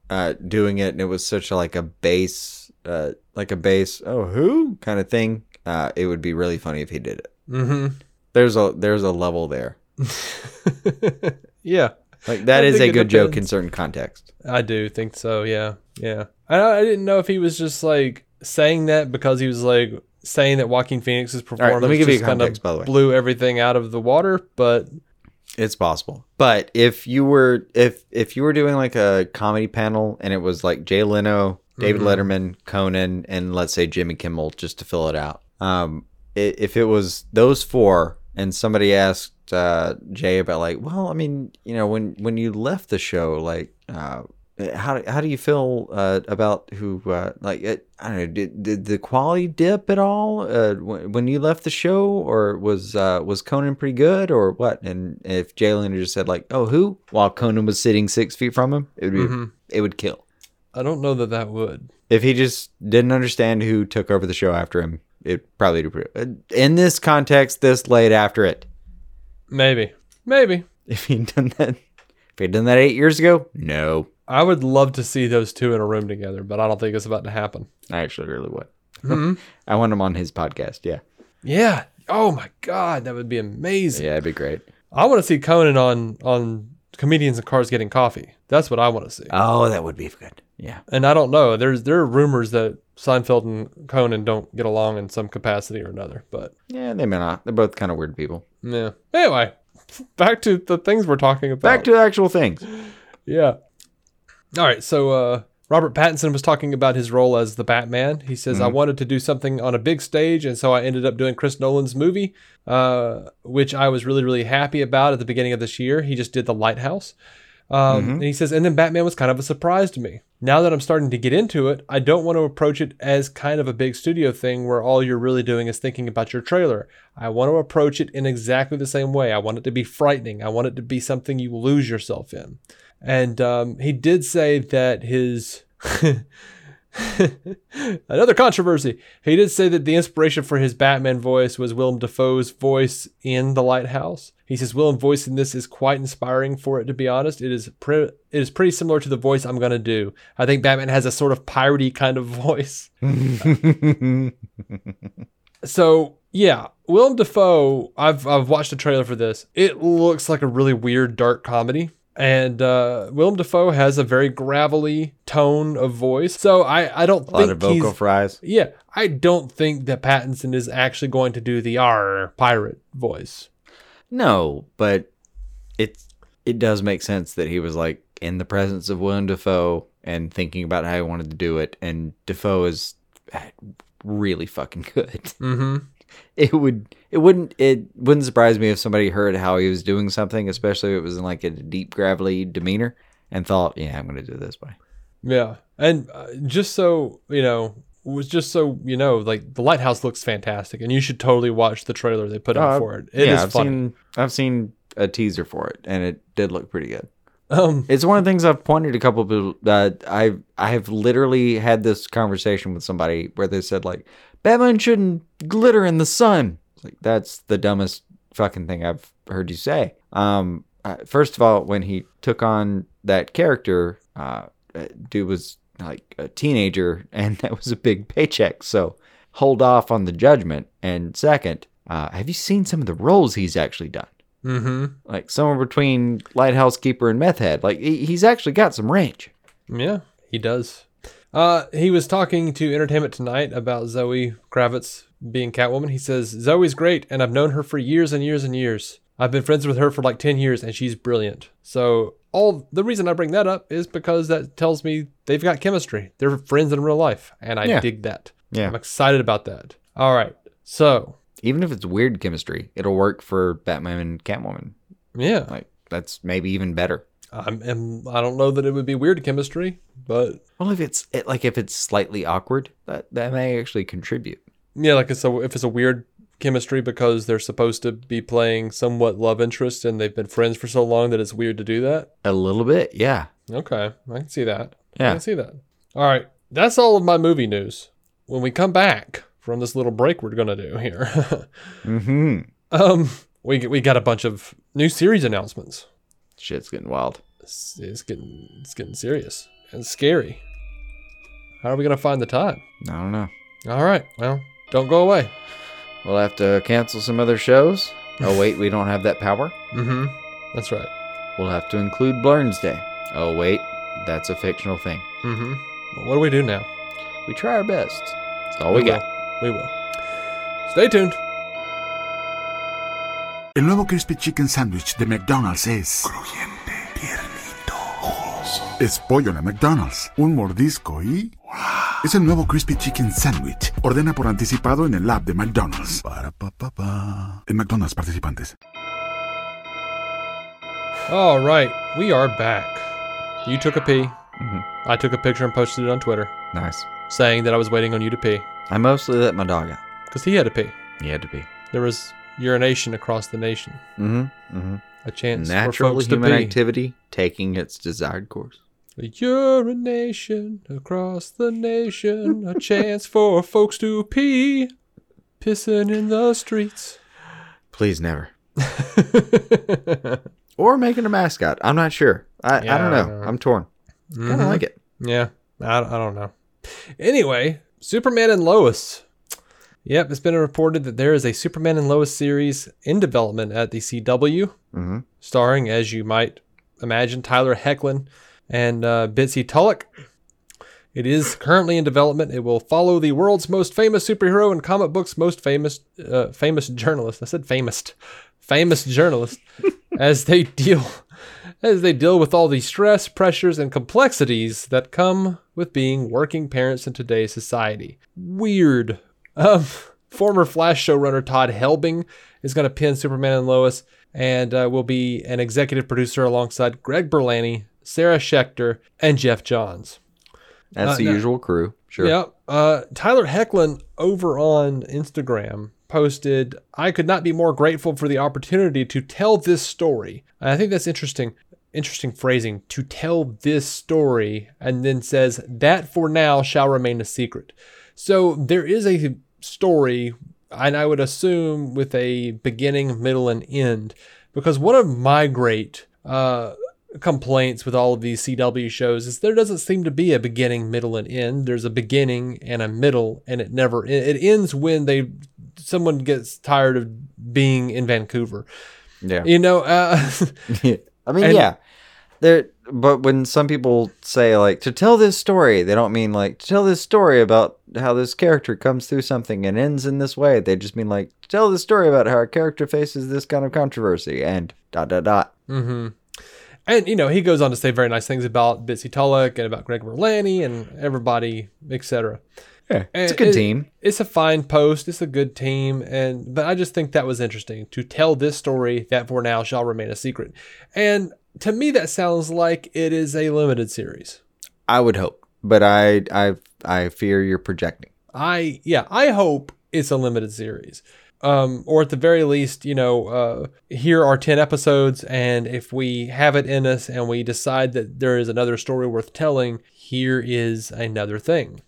uh, doing it, and it was such a like a base, uh, like a base, oh who kind of thing, uh, it would be really funny if he did it. Mm-hmm. There's a there's a level there. [LAUGHS] yeah, Like that I is a good joke in certain context. I do think so. Yeah, yeah. I, I didn't know if he was just like saying that because he was like saying that Joaquin Phoenix's performance let me give you just kind context, of by the way. blew everything out of the water. But It's possible. But if you were if if you were doing like a comedy panel and it was like Jay Leno, David Mhm. Letterman, Conan, and let's say Jimmy Kimmel just to fill it out. Um if it was those four and somebody asked uh Jay about like, well, I mean, you know, when when you left the show, like uh how how do you feel uh, about who uh, like it, I don't know did, did the quality dip at all uh, when, when you left the show or was uh, was Conan pretty good or what and if Jay Leno just said like oh who while Conan was sitting six feet from him it would be, Mhm. it would kill I don't know that that would. if he just didn't understand who took over the show after him it probably do pretty- in this context this late after it Maybe, maybe. [LAUGHS] if he'd done that if he'd done that eight years ago no I would love to see those two in a room together, but I don't think it's about to happen. I actually really would Mhm. [LAUGHS] I want him on his podcast yeah Yeah. Oh my God, that would be amazing. yeah it'd be great. I want to see Conan on on comedians and cars getting coffee. That's what I want to see. Oh, that would be good. Yeah. And I don't know. There's there are rumors that Seinfeld and Conan don't get along in some capacity or another. But Yeah, they may not. They're both kind of weird people. yeah. Anyway, back to the things we're talking about. Back to the actual things. yeah. All right. So uh, Robert Pattinson was talking about his role as the Batman. He says, "I wanted to do something on a big stage, and so I ended up doing Chris Nolan's movie, uh, which I was really really happy about at the beginning of this year. He just did The Lighthouse." Um, And he says, and then Batman was kind of a surprise to me. Now that I'm starting to get into it, I don't want to approach it as kind of a big studio thing where all you're really doing is thinking about your trailer. I want to approach it in exactly the same way. I want it to be frightening. I want it to be something you lose yourself in. And um, he did say that his. [LAUGHS] Another controversy. He did say that the inspiration for his Batman voice was Willem Dafoe's voice in The Lighthouse. He says Willem's voice in this is quite inspiring for it to be honest. It is pre- it is pretty similar to the voice I'm going to do. I think Batman has a sort of piratey kind of [LAUGHS] voice. [LAUGHS] So, yeah, Willem Dafoe, I've I've watched the trailer for this. It looks like a really weird dark comedy. And uh, Willem Dafoe has a very gravelly tone of voice. So I, I don't think A lot of vocal he's, fries. yeah, I don't think that Pattinson is actually going to do the R pirate voice. No, but it it does make sense that he was like in the presence of Willem Dafoe and thinking about how he wanted to do it. And Dafoe is really fucking good. Mm-hmm. [LAUGHS] It would it wouldn't it wouldn't surprise me if somebody heard how he was doing something, especially if it was in like a deep gravelly demeanor, and thought, yeah, I'm gonna do it this way. Yeah, and uh, just so you know, was just so you know, like the lighthouse looks fantastic, and you should totally watch the trailer they put out Uh, for it. It yeah, I've funny. seen I've seen a teaser for it, and it did look pretty good. um, It's one of the things I've pointed a couple of people that I I have literally had this conversation with somebody where they said like Batman shouldn't glitter in the sun. It's like that's the dumbest fucking thing I've heard you say. Um, uh, first of all, when he took on that character, uh, uh, dude was like a teenager, [LAUGHS] and that was a big paycheck. So hold off on the judgment. And second, uh, have you seen some of the roles he's actually done? Mm-hmm. Like somewhere between lighthouse keeper and meth head. Like he, he's actually got some range. Yeah, he does. Uh, he was talking to Entertainment Tonight about Zoe Kravitz being Catwoman. He says, Zoe's great, and I've known her for years and years and years. I've been friends with her for like 10 years, and she's brilliant. So, all the reason I bring that up is because that tells me they've got chemistry. They're friends in real life, and I Yeah. dig that. Yeah. I'm excited about that. All right. So, Even if it's weird chemistry, it'll work for Batman and Catwoman. yeah. Like that's maybe even better. I'm, I'm, I don't know that it would be weird chemistry, but Well, if it's it, like if it's slightly awkward, that that may actually contribute. Yeah, like it's a, if it's a weird chemistry because they're supposed to be playing somewhat love interest and they've been friends for so long that it's weird to do that. A little bit, yeah. Okay, I can see that. I Yeah. can see that. All right, that's all of my movie news. When we come back from this little break we're gonna do here, [LAUGHS] Mm-hmm. um, we we got a bunch of new series announcements. Shit's getting wild. It's, it's getting it's getting serious and scary. How are we gonna find the time? I don't know. All right, well, don't go away. We'll have to cancel some other shows. Oh wait, we don't have that power. [LAUGHS] Mm-hmm. That's right. We'll have to include Blurns Day. Oh wait, that's a fictional thing. Mm-hmm. Well, what do we do now? We try our best. That's all we, got. will. We will. Stay tuned. El nuevo Crispy Chicken Sandwich de McDonald's es crujiente, tiernito, jugoso. Es pollo en McDonald's, un mordisco y es el nuevo Crispy Chicken Sandwich. Ordena por anticipado en el app de McDonald's. Para pa pa pa. En McDonald's participantes. All right, we are back. You took a pee. Mhm. I took a picture and posted it on Twitter Nice. saying that I was waiting on you to pee I mostly let my dog out. because he had to pee. He had to pee. There was urination across the nation. Mm-hmm. Mm-hmm. A chance Natural for folks human to pee. activity taking its desired course. A urination across the nation. A chance for folks to pee. Pissing in the streets. Please never. [LAUGHS] Or making a mascot. I'm not sure. I, Yeah, I don't know. don't. I'm torn. Kind of like it. Yeah, I, I don't know. Anyway, Superman and Lois. Yep, it's been reported that there is a Superman and Lois series in development at the CW, Mm-hmm. starring, as you might imagine, Tyler Hoechlin and uh, Bitsy Tulloch. It is currently in development. It will follow the world's most famous superhero and comic books most famous uh, famous journalist. I said famous, famous journalist [LAUGHS] as they deal as they deal with all the stress, pressures, and complexities that come with being working parents in today's society. Weird. Um, former Flash showrunner Todd Helbing is going to pen Superman and Lois and uh, will be an executive producer alongside Greg Berlanti, Sarah Schechter, and Geoff Johns. That's Uh, the no. usual crew. Sure. Yeah. Uh, Tyler Hoechlin over on Instagram posted, I could not be more grateful for the opportunity to tell this story. And I think that's interesting. Interesting phrasing to tell this story, and then says, that for now shall remain a secret. So there is a story, and I would assume with a beginning, middle, and end. Because one of my great uh, complaints with all of these CW shows is there doesn't seem to be a beginning, middle, and end. There's a beginning and a middle, and it never it ends when they someone gets tired of being in Vancouver. Yeah. You know, uh, [LAUGHS] I mean, [LAUGHS] And- yeah. There, but when some people say like to tell this story, they don't mean like to tell this story about how this character comes through something and ends in this way. They just mean like tell the story about how a character faces this kind of controversy and dot dot dot. hmm And you know, he goes on to say very nice things about Bitsy Tulloch and about Greg Berlanti and everybody, etc. Yeah, it's a good it- team. It's a fine post. It's a good team, and but I just think that was interesting to tell this story that for now shall remain a secret. And to me, that sounds like it is a limited series. I would hope, but I I I fear you're projecting. I yeah, I hope it's a limited series. Um, or at the very least, you know, uh, here are 10 episodes, and if we have it in us and we decide that there is another story worth telling, here is another thing.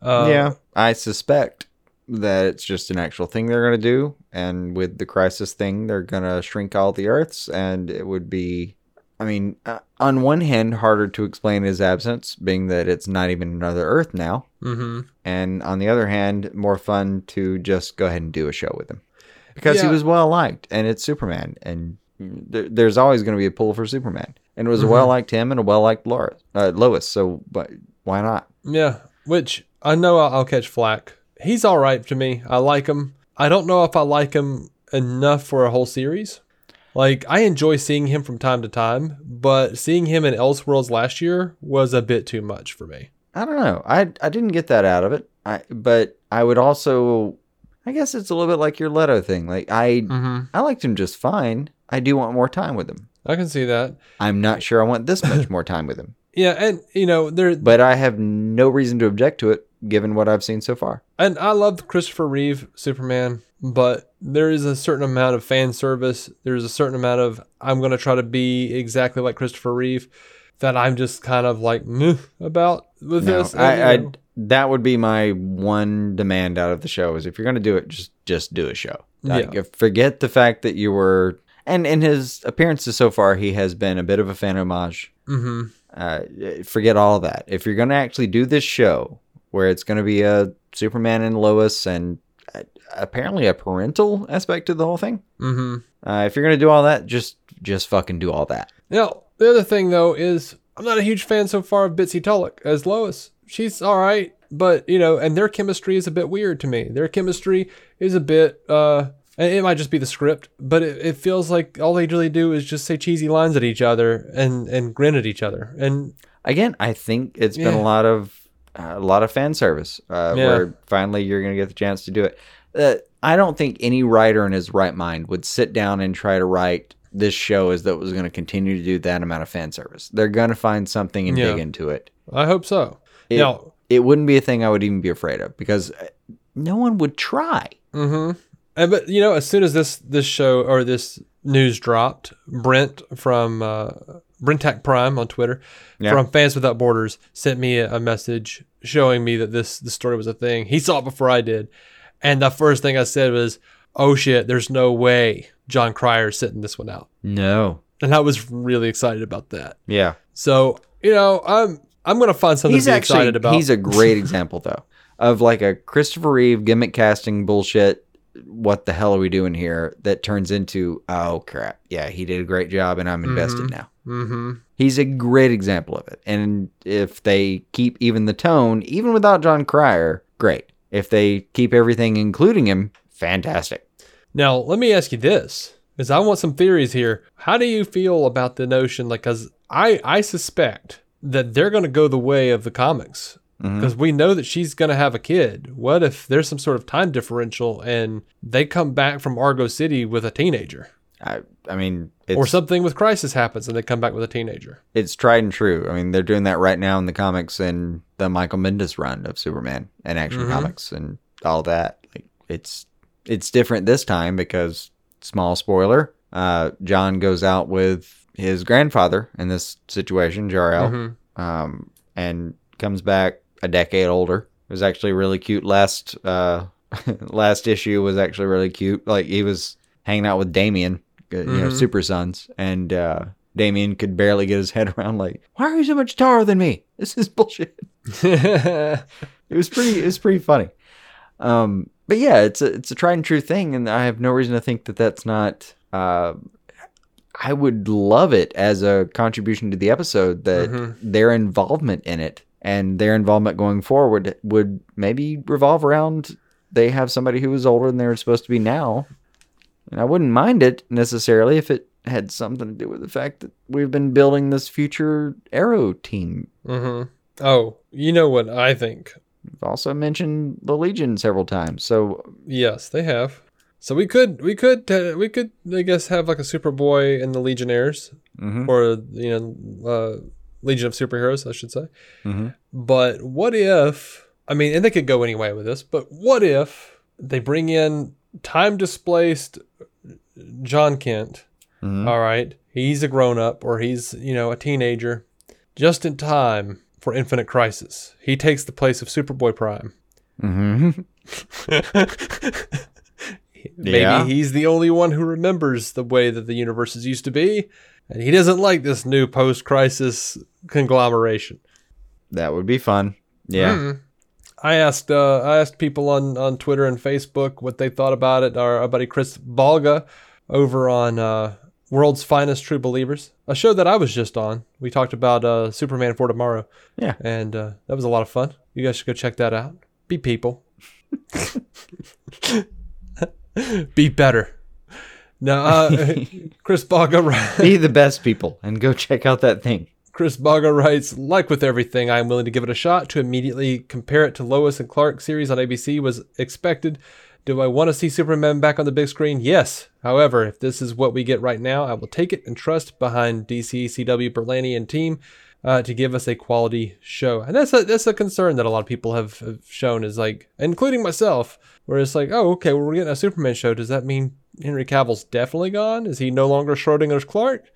Uh, yeah, I suspect that it's just an actual thing they're going to do. And with the crisis thing, they're going to shrink all the Earths. And it would be, I mean, uh, on one hand, harder to explain his absence, being that it's not even another Earth now. Mm-hmm. And on the other hand, more fun to just go ahead and do a show with him. Because he was well liked and it's Superman. And there, there's always going to be a pull for Superman. And it was a well liked him and a well liked Laura, uh, Lois. So but why not? Yeah, which I know I'll, I'll catch flack. He's all right to me. I like him. I don't know if I like him enough for a whole series. Like I enjoy seeing him from time to time, but seeing him in Elseworlds last year was a bit too much for me. I don't know. I I didn't get that out of it. I but I would also I guess it's a little bit like your Leto thing. Like I Mm-hmm. I liked him just fine. I do want more time with him. I can see that. I'm not sure I want this much [LAUGHS] more time with him. Yeah, and you know there, But I have no reason to object to it given what I've seen so far. and I love Christopher Reeve Superman, but there is a certain amount of fan service. There's a certain amount of I'm gonna try to be exactly like Christopher Reeve that I'm just kind of like meh about with No, this. I, I that would be my one demand out of the show is if you're going to do it, just just do a show. Like, Yeah. forget the fact that you were and in his appearances so far, he has been a bit of a fan homage. Mm-hmm. Uh, forget all that. If you're going to actually do this show where it's going to be a Superman and Lois and apparently a parental aspect to the whole thing, Mm-hmm. uh, if you're going to do all that, just just fucking do all that. Now, the other thing though is I'm not a huge fan so far of Bitsy Tulloch as Lois. She's all right, but you know, and their chemistry is a bit weird to me. Their chemistry is a bit, uh, and it might just be the script, but it, it feels like all they really do is just say cheesy lines at each other and and grin at each other. And again, I think it's been a lot of uh, a lot of fan service uh, Yeah. where finally you're going to get the chance to do it. Uh, I don't think any writer in his right mind would sit down and try to write this show as though it was going to continue to do that amount of fan service. They're going to find something and Yeah. dig into it. I hope so. It, now, it wouldn't be a thing I would even be afraid of because uh, no one would try. Mm-hmm. And but you know, as soon as this this show or this news dropped, Brent from uh, Brentac Prime on Twitter Yeah. from Fans Without Borders sent me a, a message showing me that this the story was a thing. He saw it before I did, and the first thing I said was, "Oh shit, there's no way Jon Cryer's sitting this one out," No. and I was really excited about that. Yeah. So you know, I'm I'm gonna find something He's to be actually excited about. he's a great example though of like a Christopher Reeve gimmick casting bullshit. What the hell are we doing here? That turns into oh crap, yeah, he did a great job, and I'm invested now. mm-hmm. He's a great example of it. And if they keep even the tone, even without John Cryer, great. If they keep everything, including him, fantastic. Now, let me ask you this, because I want some theories here. How do you feel about the notion, like, because I, I suspect that they're going to go the way of the comics, mm-hmm. because we know that she's going to have a kid. What if there's some sort of time differential and they come back from Argo City with a teenager? I, I mean, it's, or something with Crisis happens and they come back with a teenager. it's tried and true. I mean, they're doing that right now in the comics and the Michael Bendis run of Superman and Action Mhm. Comics and all that. Like it's it's different this time because small spoiler, uh, John goes out with his grandfather in this situation, Jor-El, Mhm. um, and comes back a decade older. It was actually really cute. Last uh, [LAUGHS] last issue was actually really cute. Like he was hanging out with Damian, uh, you know, Mhm. Super Sons, and uh, Damian could barely get his [LAUGHS] head around. Like, why are you so much taller than me? This is bullshit. [LAUGHS] [LAUGHS] It was pretty. It was pretty funny. Um, but yeah, it's a it's a tried and true thing, and I have no reason to think that that's not. Uh, I would love it as a contribution to the episode that Mhm. their involvement in it and their involvement going forward would maybe revolve around they have somebody who is older than they're supposed to be now, and I wouldn't mind it necessarily if it had something to do with the fact that we've been building this future Arrow team. hmm Oh, you know what I think? We've also mentioned the Legion several times, so Yes, they have. So we could, we could, uh, we could, I guess, have like a Superboy and the Legionnaires, Mhm. or you know, uh, Legion of Superheroes, I should say. Mhm. But what if? I mean, and they could go anyway with this. But what if they bring in time displaced John Kent? Mhm. All right, he's a grown up, or he's you know a teenager, just in time for Infinite Crisis. He takes the place of Superboy Prime. Mm-hmm. [LAUGHS] [LAUGHS] Maybe Yeah. he's the only one who remembers the way that the universes used to be, and he doesn't like this new post-crisis conglomeration. That would be fun. Yeah. Mm. I asked uh, I asked people on, on Twitter and Facebook what they thought about it. Our, our buddy Chris Balga over on uh, World's Finest True Believers, a show that I was just on. We talked about uh, Superman for Tomorrow. Yeah. and uh, that was a lot of fun. You guys should go check that out. Be people. [LAUGHS] Be better. Now, uh, [LAUGHS] Chris Balga. wri- Be the best people and go check out that thing. Chris Baga writes, like with everything, I am willing to give it a shot. To immediately compare it to Lois and Clark series on ABC was expected. Do I want to see Superman back on the big screen? Yes. However, if this is what we get right now, I will take it and trust behind DC, CW, Berlanti, and team uh, to give us a quality show. And that's a that's a concern that a lot of people have, have shown is like, including myself, where it's like, oh, okay, well, we're getting a Superman show. Does that mean Henry Cavill's definitely gone? Is he no longer Schrodinger's Clark?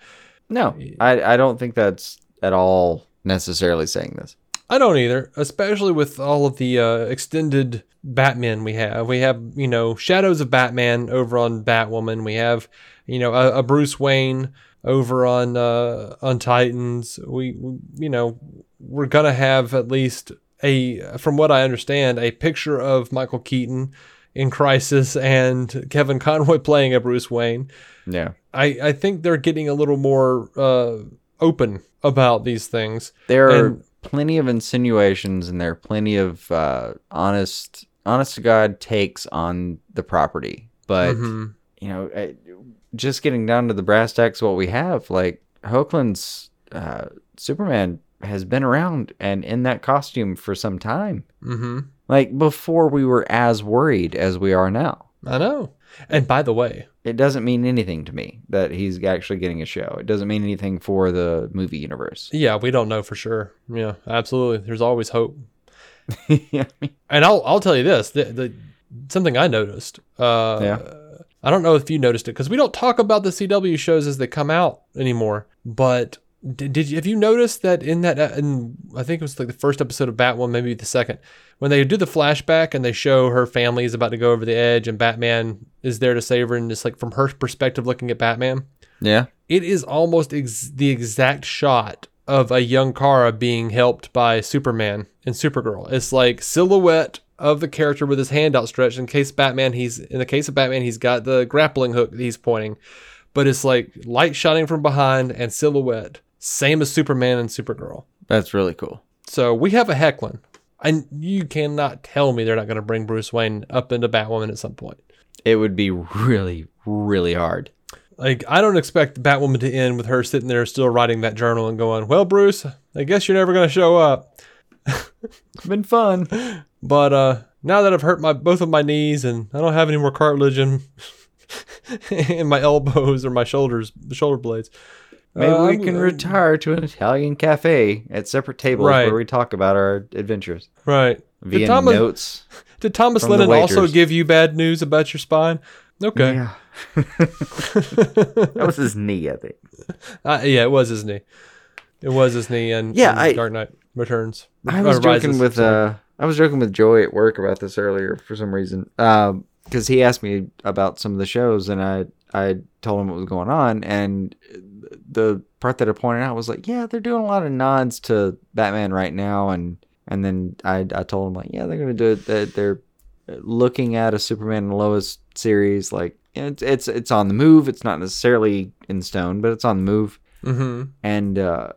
No, I, I don't think that's at all necessarily saying this. I don't either, especially with all of the uh, extended Batman we have. We have, you know, Shadows of Batman over on Batwoman. We have, you know, a, a Bruce Wayne over on uh, on Titans. We, we, you know, we're gonna have at least a, from what I understand, a picture of Michael Keaton in Crisis and Kevin Conroy [LAUGHS] playing a Bruce Wayne. Yeah. I, I think they're getting a little more uh, open about these things. They're. And- plenty of insinuations and there are plenty of uh, honest, honest to God takes on the property. But, Mhm. you know, just getting down to the brass tacks what we have, like Hoechlin's uh, Superman has been around and in that costume for some time. Mm-hmm. Like before we were as worried as we are now. I know. And by the way, It doesn't mean anything to me that he's actually getting a show. It doesn't mean anything for the movie universe. [LAUGHS] yeah, we don't know for sure. Yeah, absolutely. There's always hope. yeah. And I'll I'll tell you this: the, the something I noticed. Uh, Yeah. I don't know if you noticed it because we don't talk about the CW shows as they come out anymore. But did, did you, have you noticed that in that uh, in I think it was like the first episode of Batwoman, maybe the second, when they do the flashback and they show her family is about to go over the edge and Batman is there to save her and it's like from her perspective looking at Batman. Yeah. it is almost ex- the exact shot of a young Kara being helped by Superman and Supergirl. It's like silhouette of the character with his hand outstretched. In case Batman, he's in the case of Batman, he's got the grappling hook that he's pointing, but it's like light shining from behind and silhouette, same as Superman and Supergirl. That's really cool. So we have a Hoechlin. And you cannot tell me they're not going to bring Bruce Wayne up into Batwoman at some point. It would be really, really hard. Like, I don't expect Batwoman to end with her sitting there still writing that journal and going, Well, Bruce, I guess you're never going to show up. It's [LAUGHS] been fun. But uh, now that I've hurt my both of my knees and I don't have any more cartilage in, [LAUGHS] in my elbows or my shoulders, the shoulder blades. Maybe uh, we can uh, retire to an Italian cafe at separate tables Right. where we talk about our adventures. Right. via Did Thomas, notes. [LAUGHS] did Thomas from the Lennon also give you bad news about your spine? Okay. Yeah. [LAUGHS] that was his knee, I think. Uh, yeah, it was his knee. It was his knee, and Yeah, and I- Dark Knight Returns. I was Or joking Rises, with sorry. uh, I was joking with Joy at work about this earlier for some reason. Um, because he asked me about some of the shows, and I I told him what was going on, and the part that I pointed out was like, yeah, they're doing a lot of nods to Batman right now, and and then I I told him like, yeah, they're gonna do it. They're, they're looking at a Superman and Lois series, like it's it's it's on the move. It's not necessarily in stone, but it's on the move Mhm. and uh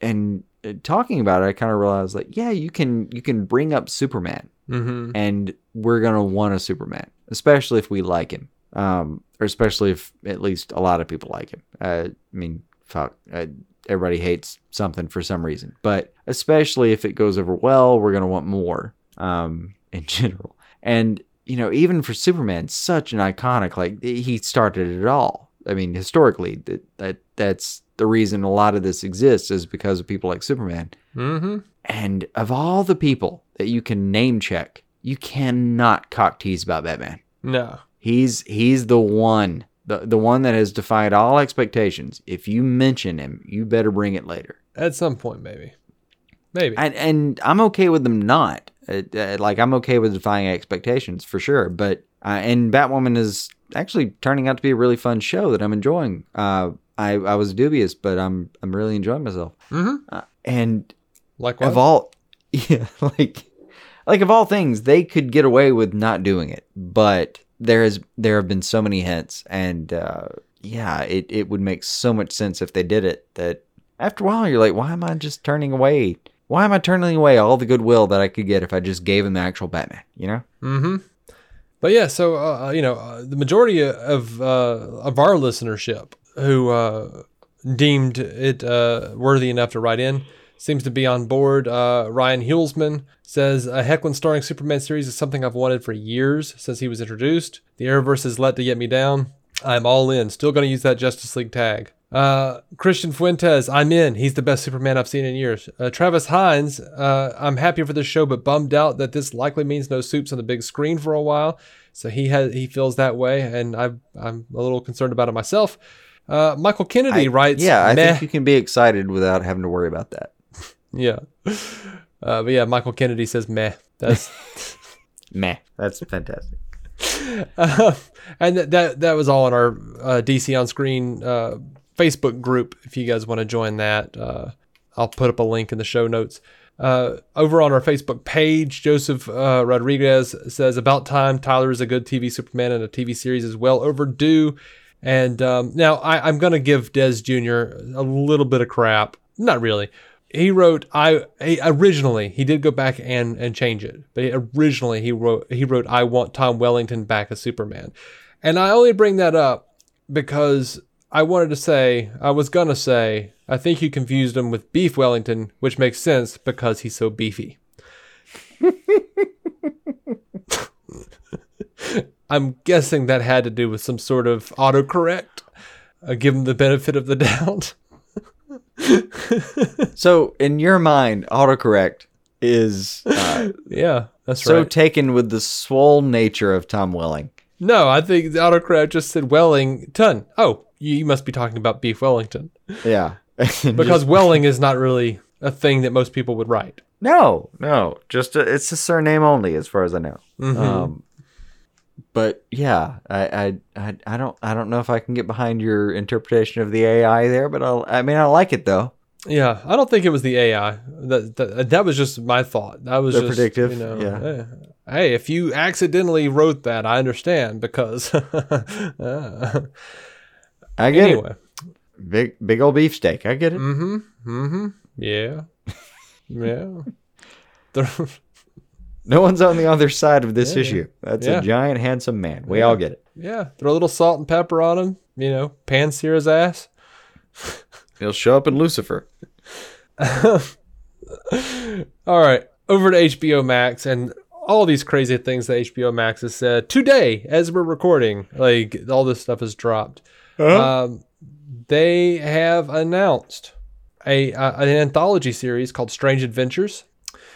and talking about it i kind of realized like yeah you can you can bring up superman Mhm. and we're gonna want a superman especially if we like him um or especially if at least a lot of people like him. Uh, i mean fuck uh, everybody hates something for some reason. But especially if it goes over well we're gonna want more um [LAUGHS] in general. And you know even for superman such an iconic like he started it all. I mean historically that, that that's the reason a lot of this exists is because of people like superman. Mhm. and of all the people that you can name check you cannot cock tease about batman. No. He's he's the one, the the one that has defied all expectations. If you mention him, you better bring it later. At some point, maybe. maybe. and and I'm okay with them not. Uh, uh, like I'm okay with defying expectations for sure. But uh, and Batwoman is actually turning out to be a really fun show that I'm enjoying. Uh, I I was dubious, but I'm I'm really enjoying myself. mm-hmm. Uh, and Likewise. of all, [LAUGHS] yeah, like like of all things, they could get away with not doing it, but there is there have been so many hints, and uh, yeah, it it would make so much sense if they did it. That after a while, you're like, why am I just turning away? Why am I turning away all the goodwill that I could get if I just gave him the actual Batman? You know? Mm-hmm. But yeah, so uh, you know, uh, the majority of uh, of our listenership who uh, deemed it uh, worthy enough to write in seems to be on board. Uh, Ryan Hulsman says a Hoechlin starring Superman series is something I've wanted for years since he was introduced. The Arrowverse has let to get me down. I'm all in. Still going to use that Justice League tag. Uh, Christian Fuentes, I'm in. He's the best Superman I've seen in years. Uh, Travis Hines, uh, I'm happy for this show, but bummed out that this likely means no soups on the big screen for a while. So he has he feels that way, and I I'm a little concerned about it myself. Uh, Michael Kennedy I- writes, yeah, I Meh. think you can be excited without having to worry about that. Yeah, uh, but yeah, Michael Kennedy says meh. That's [LAUGHS] Meh, that's fantastic. Uh, and that, that that was all in our uh, DC on Screen uh, Facebook group. If you guys want to join that, uh, I'll put up a link in the show notes. Uh, over on our Facebook page, Joseph uh, Rodriguez says, "About time Tyler is a good TV Superman, and a TV series is well overdue." And um, now I, I'm going to give Des Jr. a little bit of crap. Not really. He wrote I he, originally he did go back and and change it, but originally he wrote he wrote I want Tom Wellington back as Superman, and I only bring that up because I wanted to say I was gonna say I think you confused him with Beef Wellington, which makes sense because he's so beefy. [LAUGHS] I'm guessing that had to do with some sort of autocorrect. Uh, give him the benefit of the [LAUGHS] doubt. [LAUGHS] So, in your mind, autocorrect is uh, [LAUGHS] yeah, that's so right. taken with the swole nature of Tom Welling. no, I think the autocorrect just said Wellington. Oh, you, must be talking about Beef Wellington Yeah. [LAUGHS] because Welling is not really a thing that most people would write. no, no, just a, it's a surname only, as far as I know. Um, but yeah, I, I, I, I don't, I don't know if I can get behind your interpretation of the AI there, but I'll, I mean, I like it though. Yeah, I don't think it was the AI. That that, that was just my thought. That was They're just predictive, You know, yeah. Hey, if you accidentally wrote that, I understand because. uh, [LAUGHS] I get anyway. it. Big, big old beefsteak. I get it. Mm-hmm. Mm-hmm. Yeah. [LAUGHS] Yeah. [LAUGHS] The- No one's on the other side of this Yeah, issue. That's Yeah. a giant, handsome man. We all get it. yeah. Throw a little salt and pepper on him. You know, pan sear his ass. [LAUGHS] He'll show up in Lucifer. [LAUGHS] All right, over to HBO Max and all these crazy things that HBO Max has said today as we're recording. Like all this stuff has dropped. Um, they have announced a uh, an anthology series called Strange Adventures.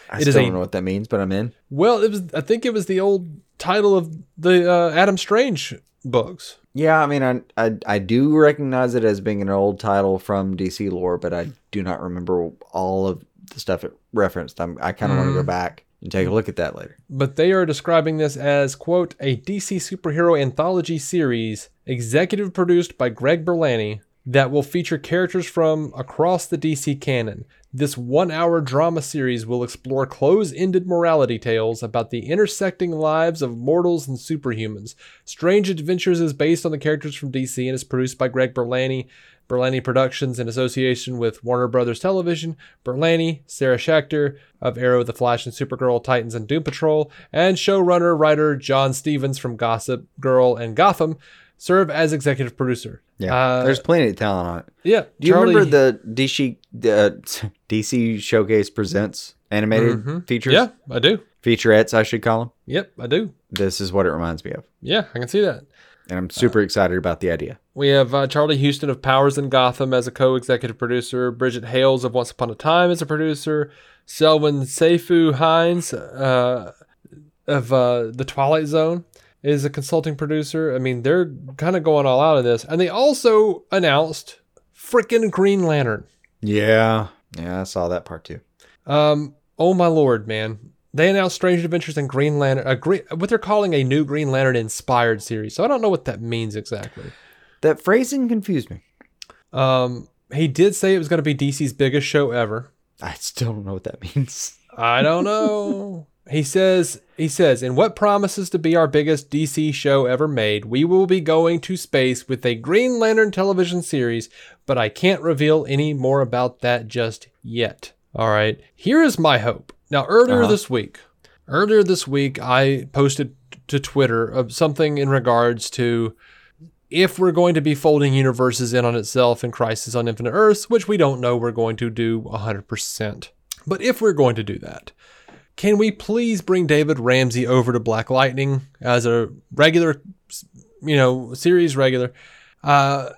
I It still is a- don't know what that means, but I'm in. Well, it was I think it was the old title of the uh, Adam Strange books. Yeah, I mean, I, I I do recognize it as being an old title from DC lore, but I do not remember all of the stuff it referenced. I'm, I kind of want to go back and take a look at that later. but they are describing this as quote a DC superhero anthology series executive produced by Greg Berlanti that will feature characters from across the DC canon. This 1-hour drama series will explore close-ended morality tales about the intersecting lives of mortals and superhumans. Strange Adventures is based on the characters from DC and is produced by Greg Berlanti. Berlanti Productions in association with Warner Brothers Television, Berlanti, Sarah Schechter of Arrow, The Flash, and Supergirl, Titans, and Doom Patrol, and showrunner writer John Stephens from Gossip Girl and Gotham serve as executive producer. Yeah, Uh, there's plenty of talent on it. Yeah. Do you Charlie- remember the DC the [LAUGHS] DC Showcase presents animated features? Yeah, I do. featurettes, I should call them. Yep, I do. This is what it reminds me of, Yeah, I can see that. and I'm super excited about the idea. We have uh, Charlie Huston of Powers and Gotham as a co-executive producer. Brigitte Hales of Once Upon a Time as a producer. Selwyn Seyfu Hinds uh, of uh, The Twilight Zone is a consulting producer. I mean, they're kind of going all out of this. And they also announced freaking Green Lantern. Yeah, yeah, I saw that part too. Um, oh my lord, man. They announced Strange Adventures in Green Lantern, a green, what they're calling a new Green Lantern inspired series. So I don't know what that means exactly. That phrasing confused me. Um, he did say it was going to be DC's biggest show ever. I still don't know what that [LAUGHS] means. I don't know. he says he says in what promises to be our biggest DC show ever made, we will be going to space with a Green Lantern television series, but I can't reveal any more about that just yet. All right. Here is my hope. Now earlier Uh-huh. this week, earlier this week I posted to Twitter of something in regards to if we're going to be folding universes in on itself in Crisis on Infinite Earths, which we don't know we're going to do 100%. But if we're going to do that, can we please bring David Ramsey over to Black Lightning as a regular, you know, series regular, uh,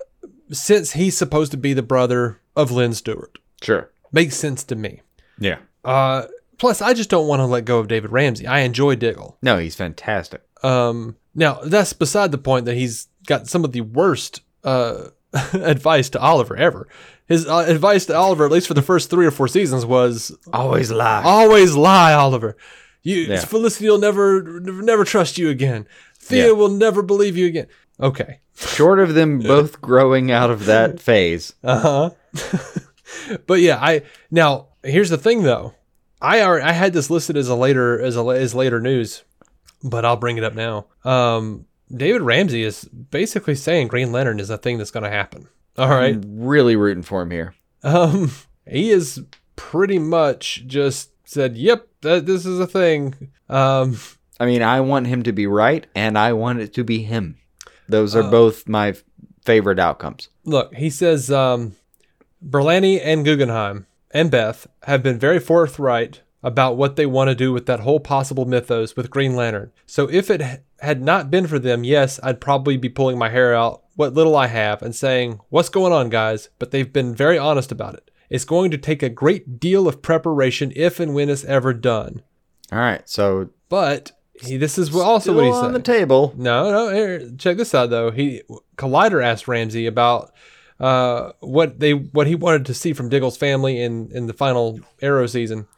since he's supposed to be the brother of Lynn Stewart? Sure. Makes sense to me. Yeah. Uh, plus, I just don't want to let go of David Ramsey. I enjoy Diggle. No, he's fantastic. Um, now that's beside the point that he's got some of the worst uh, [LAUGHS] advice to Oliver ever. His uh, advice to Oliver, at least for the first three or four seasons, was Always lie. always lie, Oliver. You Yeah. Felicity will never, never, never trust you again. Thea Yeah. will never believe you again. Okay. Short of them [LAUGHS] both growing out of that phase. Uh huh. [LAUGHS] but yeah, I now here's the thing though. I already, I had this listed as a later as a as later news, but I'll bring it up now. Um, David Ramsey is basically saying Green Lantern is a thing that's going to happen. All right. I'm really rooting for him here. Um, he is pretty much just said, "Yep, that, this is a thing." Um, I mean, I want him to be right, and I want it to be him. Those are Uh, both my favorite outcomes. Look, he says um, Berlanti and Guggenheim and Beth have been very forthright about what they want to do with that whole possible mythos with Green Lantern. So if it had not been for them, yes, I'd probably be pulling my hair out, what little I have, and saying, What's going on, guys? But they've been very honest about it. It's going to take a great deal of preparation if and when it's ever done. All right, so But he, this is also what he said. on the table. No, no. Here, check this out though. He Collider asked Ramsey about uh, what they what he wanted to see from Diggle's family in in the final Arrow season,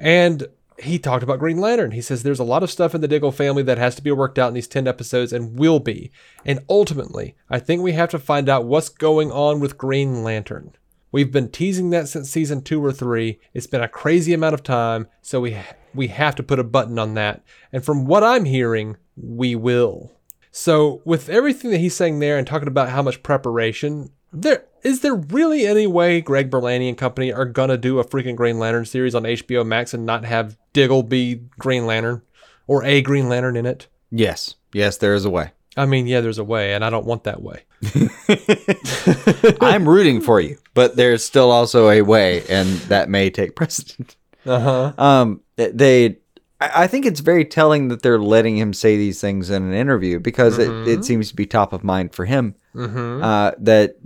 and he talked about Green Lantern. He says there's a lot of stuff in the Diggle family that has to be worked out in these ten episodes and will be. And ultimately, I think we have to find out what's going on with Green Lantern. We've been teasing that since season two or three. It's been a crazy amount of time, so we we have to put a button on that. And from what I'm hearing, we will. So with everything that he's saying there and talking about how much preparation, there is there really any way Greg Berlanti and company are gonna do a freaking Green Lantern series on HBO Max and not have Diggle be Green Lantern or a Green Lantern in it? Yes, yes, there is a way. I mean, yeah, there's a way, and I don't want that way. [LAUGHS] I'm rooting for you, but there's still also a way, and that may take precedent. Uh huh. Um, they, I I think it's very telling that they're letting him say these things in an interview because it, it seems to be top of mind for him. Mm-hmm. Uh, that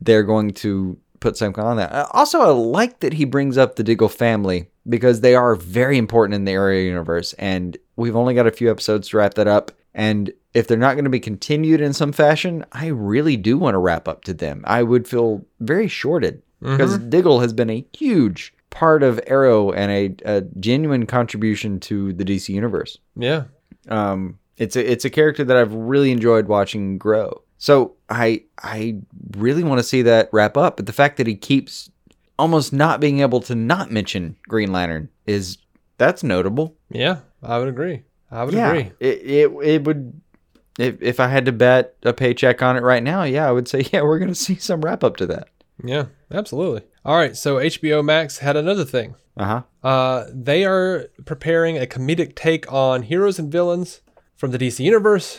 they're going to put something on that. Uh, Also, I like that he brings up the Diggle family because they are very important in the Arrow universe, and we've only got a few episodes to wrap that up. And if they're not going to be continued in some fashion, I really do want to wrap up to them. I would feel very shorted because Diggle has been a huge part of Arrow and a, a genuine contribution to the DC universe. Yeah. Um, it's a it's a character that I've really enjoyed watching grow. So I I really want to see that wrap up. But the fact that he keeps almost not being able to not mention Green Lantern is that's notable. Yeah. I would agree. I would yeah, agree. it it it would. If, if I had to bet a paycheck on it right now, yeah, I would say, [LAUGHS] yeah, we're going to see some wrap up to that. Yeah. Absolutely. All right. So HBO Max had another thing. Uh huh. Uh, they are preparing a comedic take on heroes and villains from the DC universe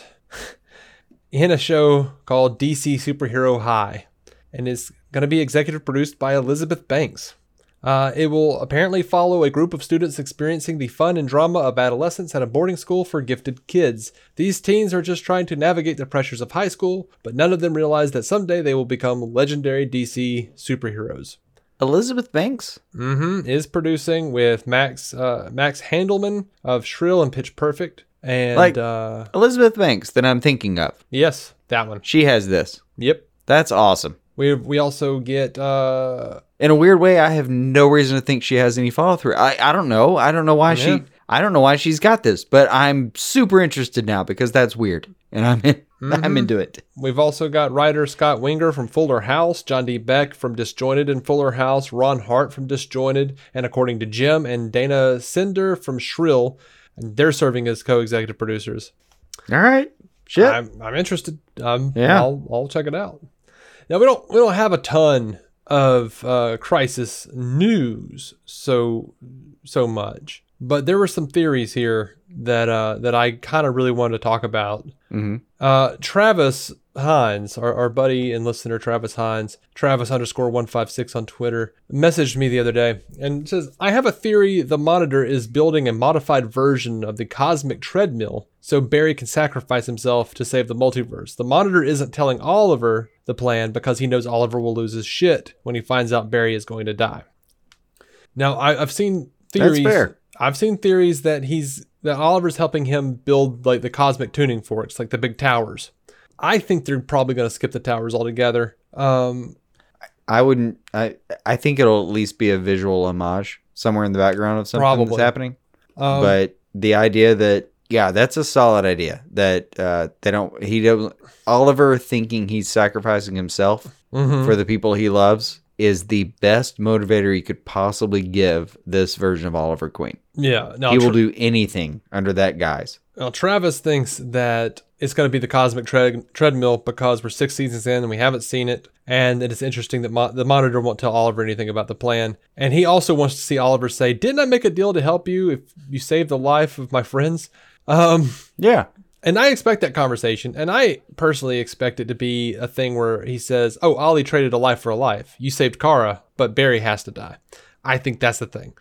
in a show called DC Superhero High, and is going to be executive produced by Elizabeth Banks. Uh, it will apparently follow a group of students experiencing the fun and drama of adolescence at a boarding school for gifted kids. These teens are just trying to navigate the pressures of high school, but none of them realize that someday they will become legendary DC superheroes Elizabeth Banks. hmm is producing with Max uh, Max Handelman of Shrill and Pitch Perfect, and Like- uh, Elizabeth Banks that I'm thinking of. yes, that one. She has this. Yep. That's awesome. We we also get uh In a weird way, I have no reason to think she has any follow through. I, I don't know. I don't know why Yeah. she I don't know why she's got this, but I'm super interested now because that's weird. And I'm in, [LAUGHS] Mm-hmm. I'm into it. We've also got writer Scott Weinger from Fuller House, John D. Beck from Disjointed and Fuller House, Ron Hart from Disjointed, and according to Jim and Dana Cinder from Shrill, they're serving as co-executive producers. All right. Shit. I'm, I'm interested. Um, Yeah. I'll, I'll check it out. Now we don't we don't have a ton of uh, crisis news so so much, but there were some theories here that uh, that I kind of really wanted to talk about. Mhm. Uh, Travis Hines, our, our buddy and listener Travis Hines, Travis underscore one five six on Twitter, messaged me the other day and says, "I have a theory. The Monitor is building a modified version of the cosmic treadmill, so Barry can sacrifice himself to save the multiverse. The Monitor isn't telling Oliver the plan because he knows Oliver will lose his shit when he finds out Barry is going to die." Now, I, I've seen theories. fair. I've seen theories that he's that Oliver's helping him build like the cosmic tuning forks, like the big towers. I think they're probably going to skip the towers altogether. Um, I wouldn't. I I think it'll at least be a visual homage somewhere in the background of something Probably. that's happening. um, but the idea that yeah, that's a solid idea. That uh, they don't. He don't. Oliver thinking he's sacrificing himself mhm. for the people he loves is the best motivator you could possibly give this version of Oliver Queen. yeah, no, he will Tra- do anything under that guise. now, Travis thinks that it's going to be the cosmic tread- treadmill because we're six seasons in and we haven't seen it, and it is interesting that mo- the monitor won't tell Oliver anything about the plan. And he also wants to see Oliver say, "Didn't I make a deal to help you if you saved the life of my friends?" Um, Yeah. And I expect that conversation, and I personally expect it to be a thing where he says, "Oh, Ollie traded a life for a life. You saved Kara, but Barry has to die." I think that's the thing.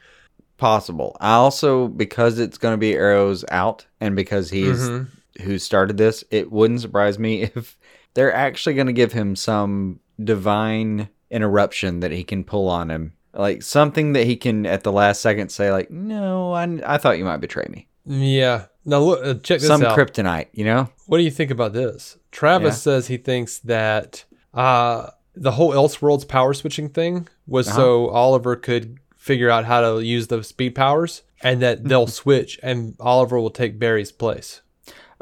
Possible. I also because it's going to be Arrow's out, and because he's Mm-hmm. Who started this, it wouldn't surprise me [LAUGHS] if they're actually going to give him some divine interruption that he can pull on him, like something that he can at the last second say, like, "No, I, I thought you might betray me." Yeah. Now look, uh, check this Some out. kryptonite, you know? what do you think about this? Travis Yeah. says he thinks that uh, the whole Elseworlds power switching thing was Uh-huh. so Oliver could figure out how to use the speed powers, and that they'll [LAUGHS] switch, and Oliver will take Barry's place.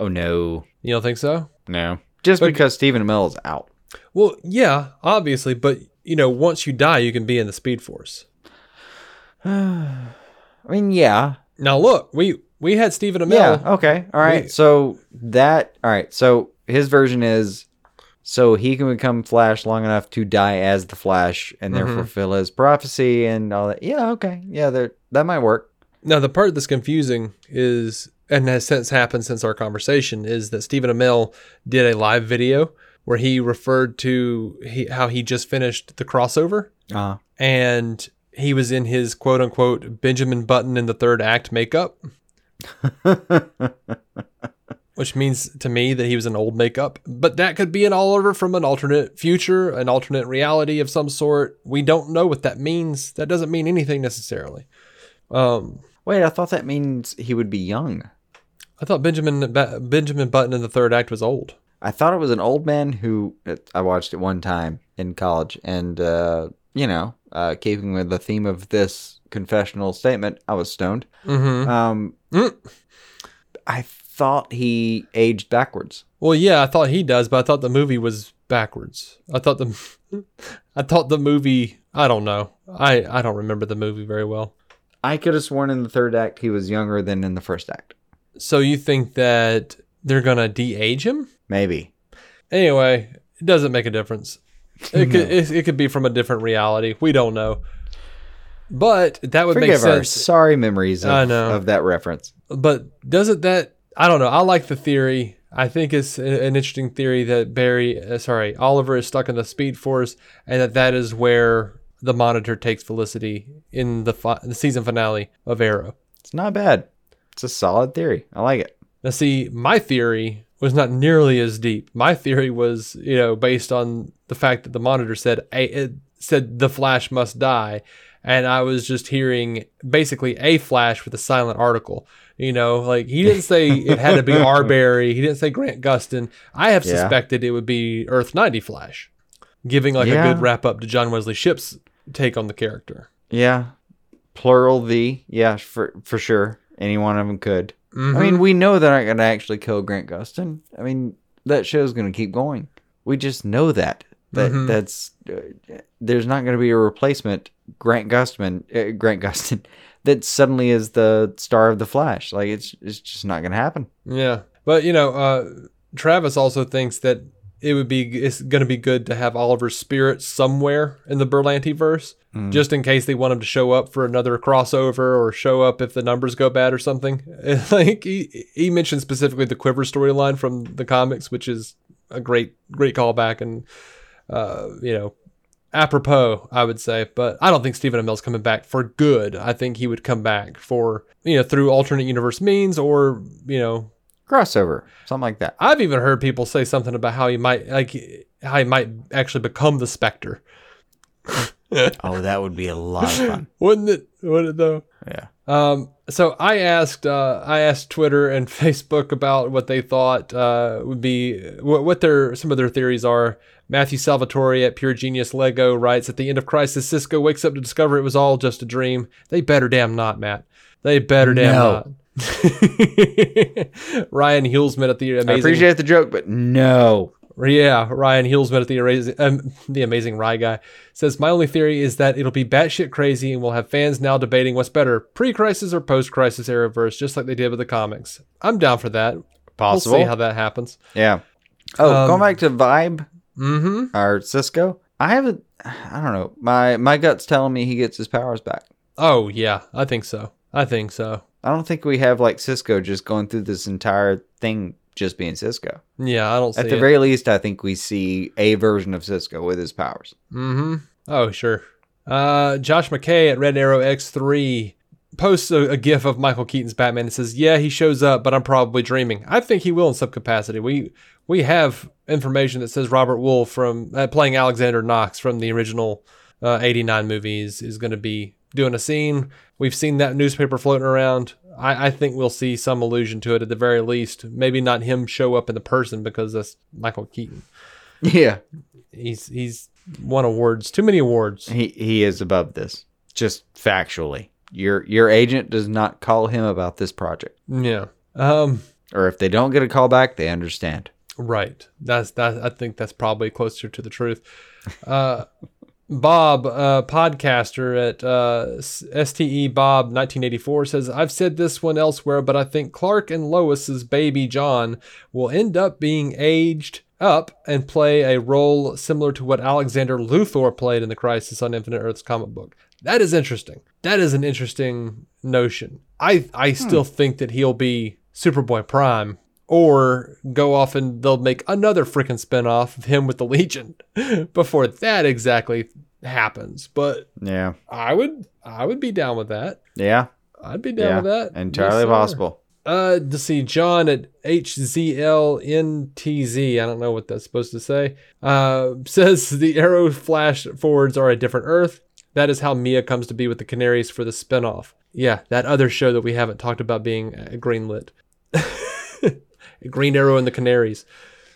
Oh no, You don't think so? no, just But- because Stephen Amell is out. Well, yeah, obviously, but you know, once you die, you can be in the Speed Force. [SIGHS] I mean, yeah, Now, look, we we had Stephen Amell. Yeah. Okay. All right. Wait. So that. All right. So his version is, so he can become Flash long enough to die as the Flash and Mm-hmm. therefore fulfill his prophecy and all that. Yeah. Okay. Yeah. There. That might work. Now, the part that's confusing is, and has since happened since our conversation, is that Stephen Amell did a live video where he referred to he, how he just finished the crossover, Uh. and he was in his quote unquote Benjamin Button in the third act makeup. [LAUGHS] Which means to me that he was an old makeup, but that could be an Oliver from an alternate future, an alternate reality of some sort. We don't know what that means. That doesn't mean anything necessarily. Um, Wait. I thought that means he would be young. I thought Benjamin Ba- Benjamin Button in the third act was old. I thought it was an old man who I watched it one time in college, and uh, you know, uh, keeping with the theme of this confessional statement, I was stoned. Mm-hmm. Um, Mm. I thought he aged backwards. Well, yeah, I thought he does, but I thought the movie was backwards. I thought the [LAUGHS] I thought the movie. I don't know. I I don't remember the movie very well. I could have sworn in the third act he was younger than in the first act. So you think that they're gonna de-age him? Maybe. Anyway, it doesn't make a difference. It could it, it could be from a different reality. We don't know. But that would make Forgive our sense. sorry memories of, I know. of that reference. but doesn't that I don't know. I like the theory. I think it's an interesting theory that Barry, uh, sorry, Oliver is stuck in the Speed Force, and that that is where the Monitor takes Felicity in the fi- the season finale of Arrow. It's not bad. It's a solid theory. I like it. Now, see, my theory was not nearly as deep. My theory was, you know, based on the fact that the Monitor said a, it said the Flash must die, and I was just hearing basically a Flash with a silent article. You know, like he didn't say it had to be [LAUGHS] Arbery. He didn't say Grant Gustin. I have Yeah. suspected it would be Earth ninety Flash. giving like Yeah. a good wrap up to John Wesley Shipp's take on the character. Yeah. Plural the. Yeah, for for sure. Any one of them could. I Mm-hmm. mean, we know they're not going to actually kill Grant Gustin. I mean, that show's going to keep going. We just know that. That Mhm. that's uh, there's not going to be a replacement Grant Gustman uh, Grant Gustin [LAUGHS] that suddenly is the star of the Flash. Like it's it's just not going to happen. Yeah, but you know, uh, Travis also thinks that it would be it's going to be good to have Oliver's spirit somewhere in the Berlanti verse, just in case they want him to show up for another crossover or show up if the numbers go bad or something. [LAUGHS] like he he mentioned specifically the Quiver storyline from the comics, which is a great great callback and uh, you know apropos, I would say. But I don't think Stephen Amell's coming back for good. I think he would come back for you know through alternate universe means or you know Crossover, something like that. I've even heard people say something about how he might like how he might actually become the Spectre. [LAUGHS] Oh, that would be a lot of fun. [LAUGHS] Wouldn't it? Would it though? Yeah. Um, so I asked, uh, I asked Twitter and [LAUGHS] Facebook about what they thought uh, would be what, what their some of their theories are. Matthew Salvatore at Pure Genius Lego writes at the end of Crisis, Cisco wakes up to discover it was all just a dream. They better damn not, Matt. They better damn No. not. [LAUGHS] Ryan Hulsman at the I appreciate the joke, but no. Yeah, Ryan Hulsman at the amazing, um, the amazing Rye guy says, "My only theory is that it'll be batshit crazy, and we'll have fans now debating what's better, pre-crisis or post-crisis era verse, just like they did with the comics. I'm down for that. Possible. We'll see how that happens. Yeah. Oh, Um, going back to Vibe Mm-hmm. or Cisco, I haven't. I don't know. My my gut's telling me he gets his powers back. Oh yeah, I think so. I think so. I don't think we have like Cisco just going through this entire thing just being Cisco. Yeah, I don't see At the it. very least, I think we see a version of Cisco with his powers. Mm-hmm. Oh, sure. Uh, Josh McKay at Red Arrow X3 posts a, a gif of Michael Keaton's Batman and says, "Yeah, he shows up, but I'm probably dreaming. I think he will in some capacity. We we have information that says Robert Wuhl from uh, playing Alexander Knox from the original uh, '89 movies is going to be doing a scene. We've seen that newspaper floating around. I, I think we'll see some allusion to it at the very least. Maybe not him show up in the person because that's Michael Keaton. Yeah, He's he's won awards, too many awards. he he is above this. Just factually, your your agent does not call him about this project, Yeah. Um. or if they don't get a call back, they understand. Right. That's that. I think that's probably closer to the truth. Uh, Bob, uh, podcaster at uh, STE Bob 1984 says, "I've said this one elsewhere, but I think Clark and Lois's baby John will end up being aged up and play a role similar to what Alexander Luthor played in the Crisis on Infinite Earths comic book. That is interesting. That is an interesting notion. I I still think that he'll be Superboy Prime." Or go off and they'll make another freaking spinoff of him with the Legion [LAUGHS] before that exactly happens. But Yeah, I would I would be down with that. yeah, I'd be down yeah. with that. Entirely Yes, possible. Uh, to see John at HZLNTZ. I don't know what that's supposed to say. Uh, [LAUGHS] says the Arrow Flash forwards are a different Earth. That is how Mia comes to be with the Canaries for the spinoff. Yeah, that other show that we haven't talked about being uh, greenlit. [LAUGHS] Green Arrow and the Canaries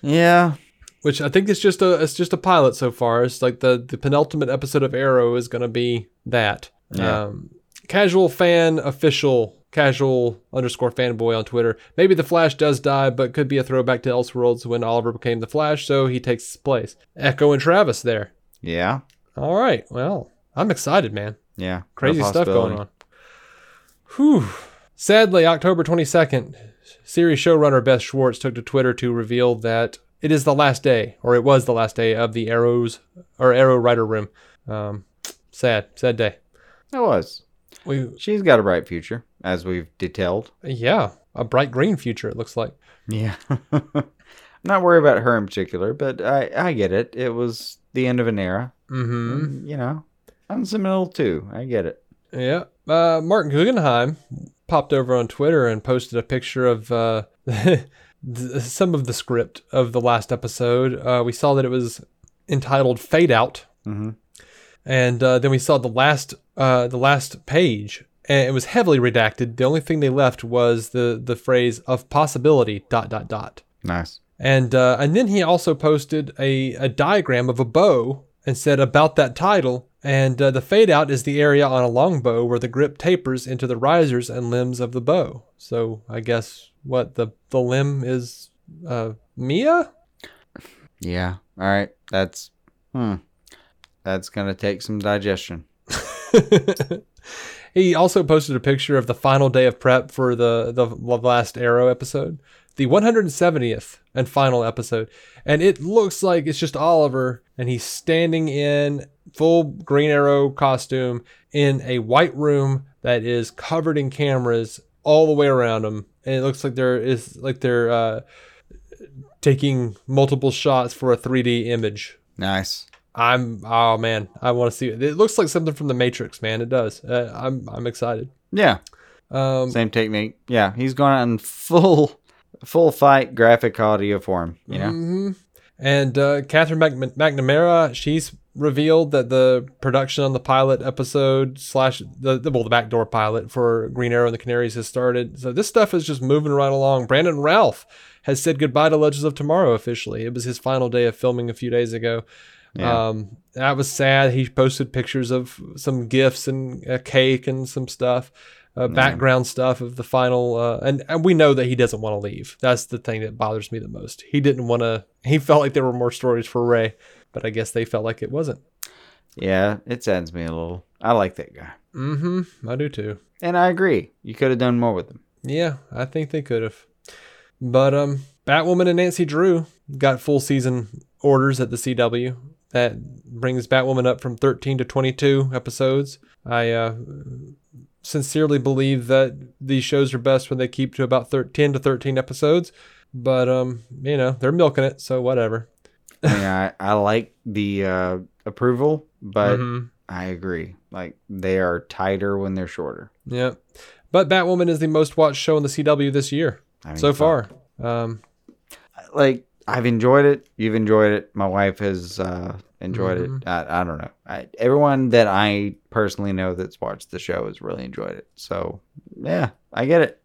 Yeah, which I think is just a it's just a pilot so far. It's like the the penultimate episode of Arrow is going to be that. Yeah. Um, casual fan official casual underscore fanboy on Twitter. Maybe the Flash does die, but could be a throwback to Elseworlds when Oliver became the Flash, so he takes his place. Echo and Travis there. yeah, All right, well, I'm excited, man. yeah. Crazy stuff going on. Whew. Sadly, October 22nd, series showrunner Beth Schwartz took to Twitter to reveal that it is the last day, or it was the last day of the Arrows or Arrow Writer Room. Um, sad, sad day. It was. We, She's got a bright future, as we've detailed. yeah, a bright green future. It looks like. Yeah. I'm [LAUGHS] not worried about her in particular, but I, I get it. It was the end of an era. Mm-hmm. You know, I'm sentimental too. I get it. Yeah. Uh, Martin Guggenheim popped over on Twitter and posted a picture of uh, [LAUGHS] some of the script of the last episode. Uh, we saw that it was entitled "Fade Out," hmm and uh, then we saw the last uh, the last page, and it was heavily redacted. The only thing they left was the the phrase "of possibility." Dot dot dot. Nice. And uh, and then he also posted a, a diagram of a bow and said about that title. And uh, the fade out is the area on a longbow where the grip tapers into the risers and limbs of the bow. So I guess what the the limb is uh, Mia. Yeah. All right. That's hmm. That's gonna take some digestion. [LAUGHS] he also posted a picture of the final day of prep for the the last Arrow episode, the 170th and final episode, and it looks like it's just Oliver, and he's standing in full Green Arrow costume in a white room that is covered in cameras all the way around him, and it looks like there is like they're uh, taking multiple shots for a 3D image. Nice. I'm oh man, I want to see it. It looks like something from the Matrix, man. It does. Uh, I'm I'm excited. Yeah. Um, Same technique. Yeah. He's going out in full full fight graphic audio form. You know. mhm. And uh, Katherine Mac- McNamara, she's revealed that the production on the pilot episode slash the, the well the backdoor pilot for Green Arrow and the Canaries has started. So this stuff is just moving right along. Brandon Routh has said goodbye to Legends of Tomorrow officially. It was his final day of filming a few days ago. Yeah. Um, that was sad. He posted pictures of some gifts and a cake and some stuff, uh, background stuff of the final. Uh, and, and we know that he doesn't want to leave. That's the thing that bothers me the most. He didn't want to, he felt like there were more stories for Ray, but I guess they felt like it wasn't. Yeah. It saddens me a little. I like that guy, Mm hmm. I do too. and I agree. You could have done more with him. Yeah, I think they could have. But um, Batwoman and Nancy Drew got full season orders at the CW. That brings Batwoman up from 13 to 22 episodes. I uh, sincerely believe that these shows are best when they keep to about 13 to 13 episodes. But um, you know, they're milking it, so whatever. I I, I like the uh, approval, but Mhm. I agree. Like they are tighter when they're shorter. Yeah. But Batwoman is the most watched show on the CW this year I mean, so far. Um, like I've enjoyed it. You've enjoyed it. My wife has uh, enjoyed Mhm. it. I, I don't know. I, everyone that I personally know that's watched the show has really enjoyed it. So yeah, I get it.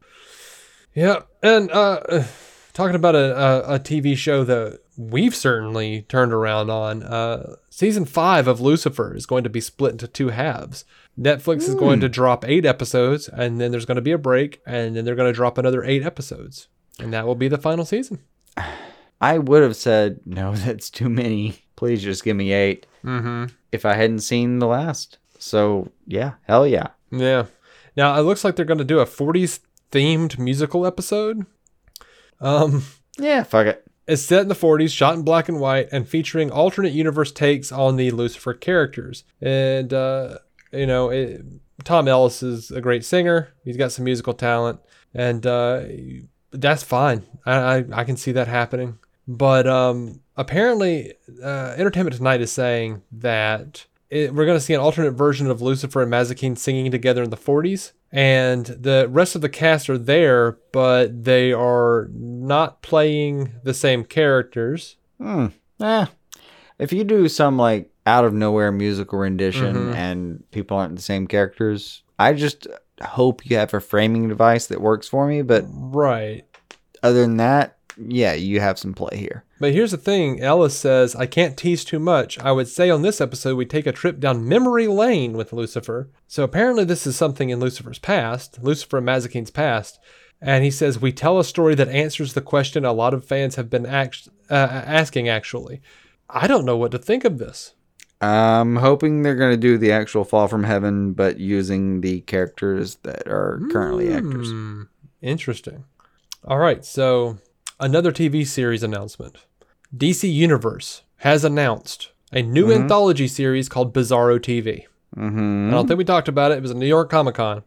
Yeah, and uh, [SIGHS] talking about a, a, a TV show that we've certainly turned around on, uh, season five of Lucifer is going to be split into two halves. Netflix is going to drop eight episodes, and then there's going to be a break, and then they're going to drop another eight episodes, and that will be the final season. [SIGHS] I would have said no. [LAUGHS] That's too many. Please just give me eight. Mm-hmm. If I hadn't seen the last. So yeah, hell yeah. Yeah. Now it looks like they're going to do a 40s themed musical episode. Um. Yeah, fuck it. It's set in the 40s, shot in black and white, and featuring alternate universe takes on the Lucifer characters. And, uh, you know, it, Tom Ellis is a great singer. He's got some musical talent. And uh, that's fine. I, I, I can see that happening. But um, apparently, uh, Entertainment Tonight is saying that it, we're going to see an alternate version of Lucifer and Mazikeen singing together in the 40s. And the rest of the cast are there, but they are not playing the same characters. Hmm. Eh. If you do some like out of nowhere musical rendition Mhm. and people aren't the same characters, I just hope you have a framing device that works for me. But Right. other than that, yeah, you have some play here. But here's the thing Ellis says, I can't tease too much. I would say on this episode, we take a trip down memory lane with Lucifer. So apparently, this is something in Lucifer's past, Lucifer and Mazikeen's past. And he says, We tell a story that answers the question a lot of fans have been act- uh, asking, actually. I don't know what to think of this. I'm hoping they're going to do the actual Fall from Heaven, but using the characters that are currently actors. Hmm, Interesting. All right, so another TV series announcement. DC Universe has announced a new anthology series called Bizarro TV. Mm-hmm. I don't think we talked about it. It was a New York Comic Con.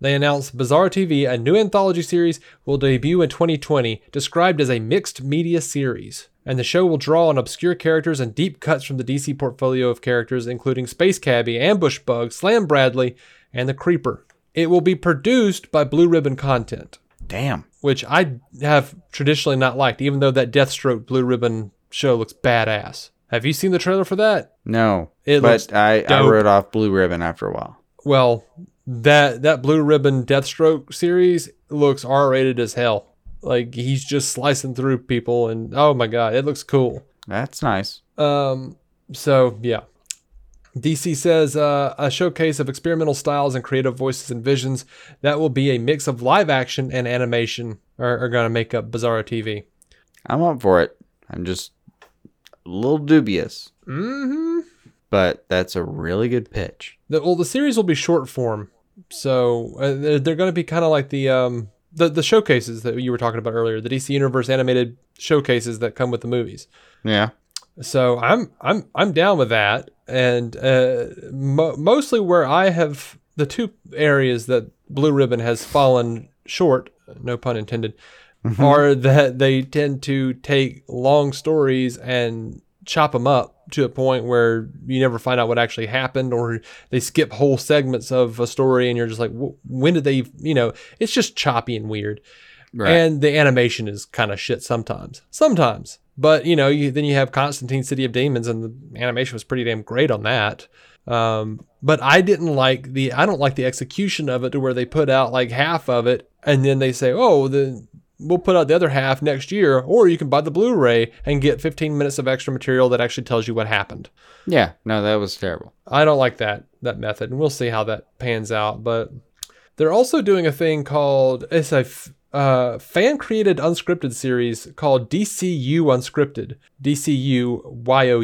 They announced Bizarro TV, a new anthology series, will debut in 2020, described as a mixed media series. And the show will draw on obscure characters and deep cuts from the DC portfolio of characters, including Space Cabbie, Ambush Bug, Slam Bradley, and the Creeper. It will be produced by Blue Ribbon Content, Damn. which I have traditionally not liked, even though that Deathstroke Blue Ribbon show looks badass. Have you seen the trailer for that? No. It looks but I, I wrote off Blue Ribbon after a while. Well, that that Blue Ribbon Deathstroke series looks R-rated as hell. Like he's just slicing through people, and oh my god, it looks cool. That's nice. Um, so yeah. DC says uh, a showcase of experimental styles and creative voices and visions that will be a mix of live action and animation are, are going to make up Bizarro TV. I'm up for it. I'm just a little dubious, hmm but that's a really good pitch. The, well, the series will be short form, so uh, they're, they're going to be kind of like the um the the showcases that you were talking about earlier, the DC Universe animated showcases that come with the movies. Yeah. So I'm I'm I'm down with that, and uh, mo- mostly where I have the two areas that Blue Ribbon has fallen short, no pun intended, are that they tend to take long stories and chop them up to a point where you never find out what actually happened, or they skip whole segments of a story, and you're just like, when did they? You know, it's just choppy and weird. Right. And the animation is kind of shit sometimes. Sometimes. But, you know, you, then you have Constantine City of Demons, and the animation was pretty damn great on that. Um, but I didn't like the, I don't like the execution of it to where they put out like half of it, and then they say, oh, then we'll put out the other half next year, or you can buy the Blu ray and get 15 minutes of extra material that actually tells you what happened. yeah. No, that was terrible. I don't like that that method, and we'll see how that pans out. But they're also doing a thing called it's a uh, fan created unscripted series called DCU Unscripted, DCU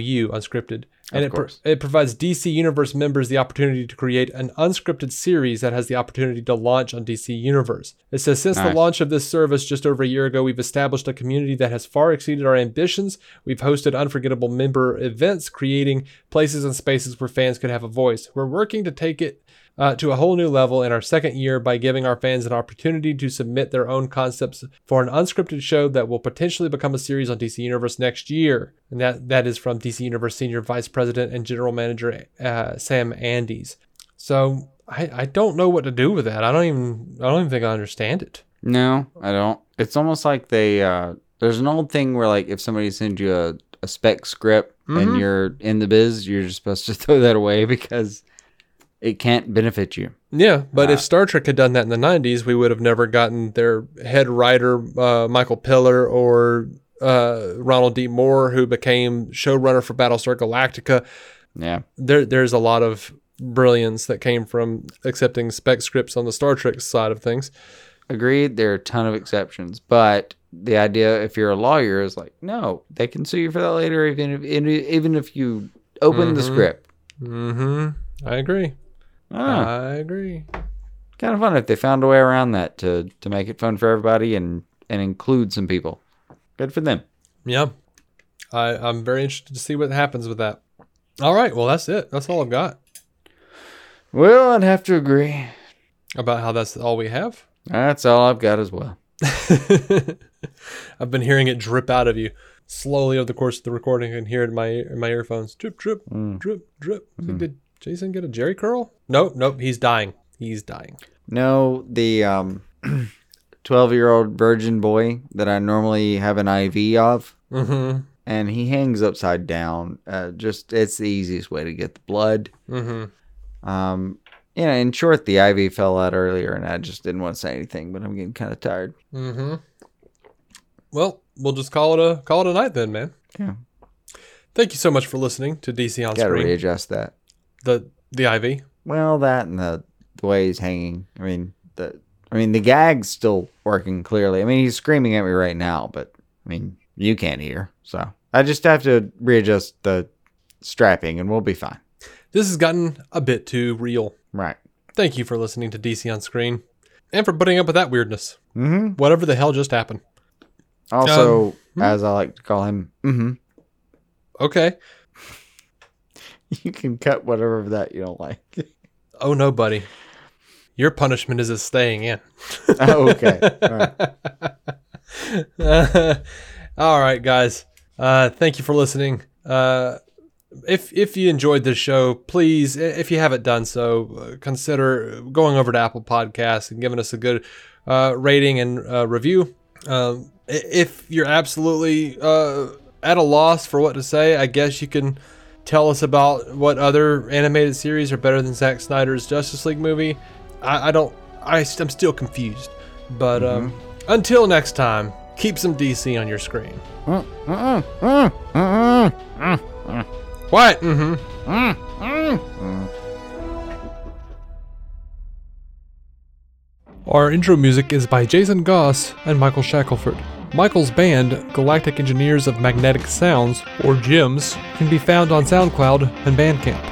YOU Unscripted, and it pro- it provides DC Universe members the opportunity to create an unscripted series that has the opportunity to launch on DC Universe. It says since the launch of this service just over a year ago, we've established a community that has far exceeded our ambitions. We've hosted unforgettable member events, creating places and spaces where fans could have a voice. We're working to take it uh, to a whole new level in our second year by giving our fans an opportunity to submit their own concepts for an unscripted show that will potentially become a series on DC Universe next year. And that, that is from DC Universe Senior Vice President and General Manager uh, Sam Andes. So I, I don't know what to do with that. I don't even I don't even think I understand it. No, I don't. It's almost like they, uh, there's an old thing where, like, if somebody sends you a, a spec script and you're in the biz, you're just supposed to [LAUGHS] throw that away because it can't benefit you. Yeah, but if Star Trek had done that in the 90s, we would have never gotten their head writer, uh, Michael Piller, or uh, Ronald D. Moore, who became showrunner for Battlestar Galactica. Yeah. There, there's a lot of brilliance that came from accepting spec scripts on the Star Trek side of things. Agreed. There are a ton of exceptions, but the idea, if you're a lawyer, is like, no, they can sue you for that later, even if even if you open the script. Mm-hmm. I agree. Ah, I agree. kind of fun if they found a way around that to to make it fun for everybody and and include some people. Good for them. Yeah. I, I'm very interested to see what happens with that. All right. Well, that's it. That's all I've got Well, I'd have to agree. about how that's all we have. That's all I've got as well. [LAUGHS] I've been hearing it drip out of you slowly over the course of the recording. I can hear it in my in my earphones. Drip, drip, drip, drip. Think, Did Jason get a Jerry curl? Nope, nope. He's dying. He's dying. No, the um, [CLEARS THROAT] twelve-year-old virgin boy that I normally have an IV of, Mm-hmm. and he hangs upside down. Uh, just it's the easiest way to get the blood. Mm-hmm. Um, yeah. In short, the IV fell out earlier, and I just didn't want to say anything, but I'm getting kind of tired. Mm-hmm. Well, we'll just call it a call it a night then, man. Yeah. Thank you so much for listening to DC on Got to Screen. readjust that. The the IV. Well, that and the the way he's hanging. I mean the I mean the gag's still working clearly. I mean he's screaming at me right now, but I mean you can't hear. So I just have to readjust the strapping and we'll be fine. This has gotten a bit too real. Right. Thank you for listening to DC on Screen, and for putting up with that weirdness. Mm-hmm. Whatever the hell just happened. Also, hmm? as I like to call him, mm-hmm. Okay. [LAUGHS] You can cut whatever of that you don't like. [LAUGHS] Oh no, buddy. Your punishment is a staying in. [LAUGHS] oh, okay. All right. All right, guys. Uh, thank you for listening. Uh, if if you enjoyed this show, please, if you haven't done so, uh, consider going over to Apple Podcasts and giving us a good uh, rating and uh, review. Um, if you're absolutely uh, at a loss for what to say, I guess you can tell us about what other animated series are better than Zack Snyder's Justice League movie. I, I don't. I, I'm still confused, but um, Until next time, keep some DC on your screen. What? Mm-hmm. Our intro music is by Jason Goss and Michael Shackelford. Michael's band, Galactic Engineers of Magnetic Sounds, or GEMS, can be found on SoundCloud and Bandcamp.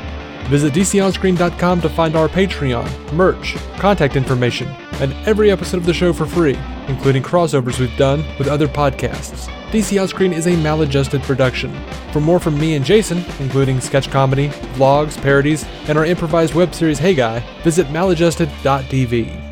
Visit DCOnScreen.com to find our Patreon, merch, contact information, and every episode of the show for free, including crossovers we've done with other podcasts. DC On Screen is a maladjusted production. For more from me and Jason, including sketch comedy, vlogs, parodies, and our improvised web series Hey Guy, visit maladjusted.tv.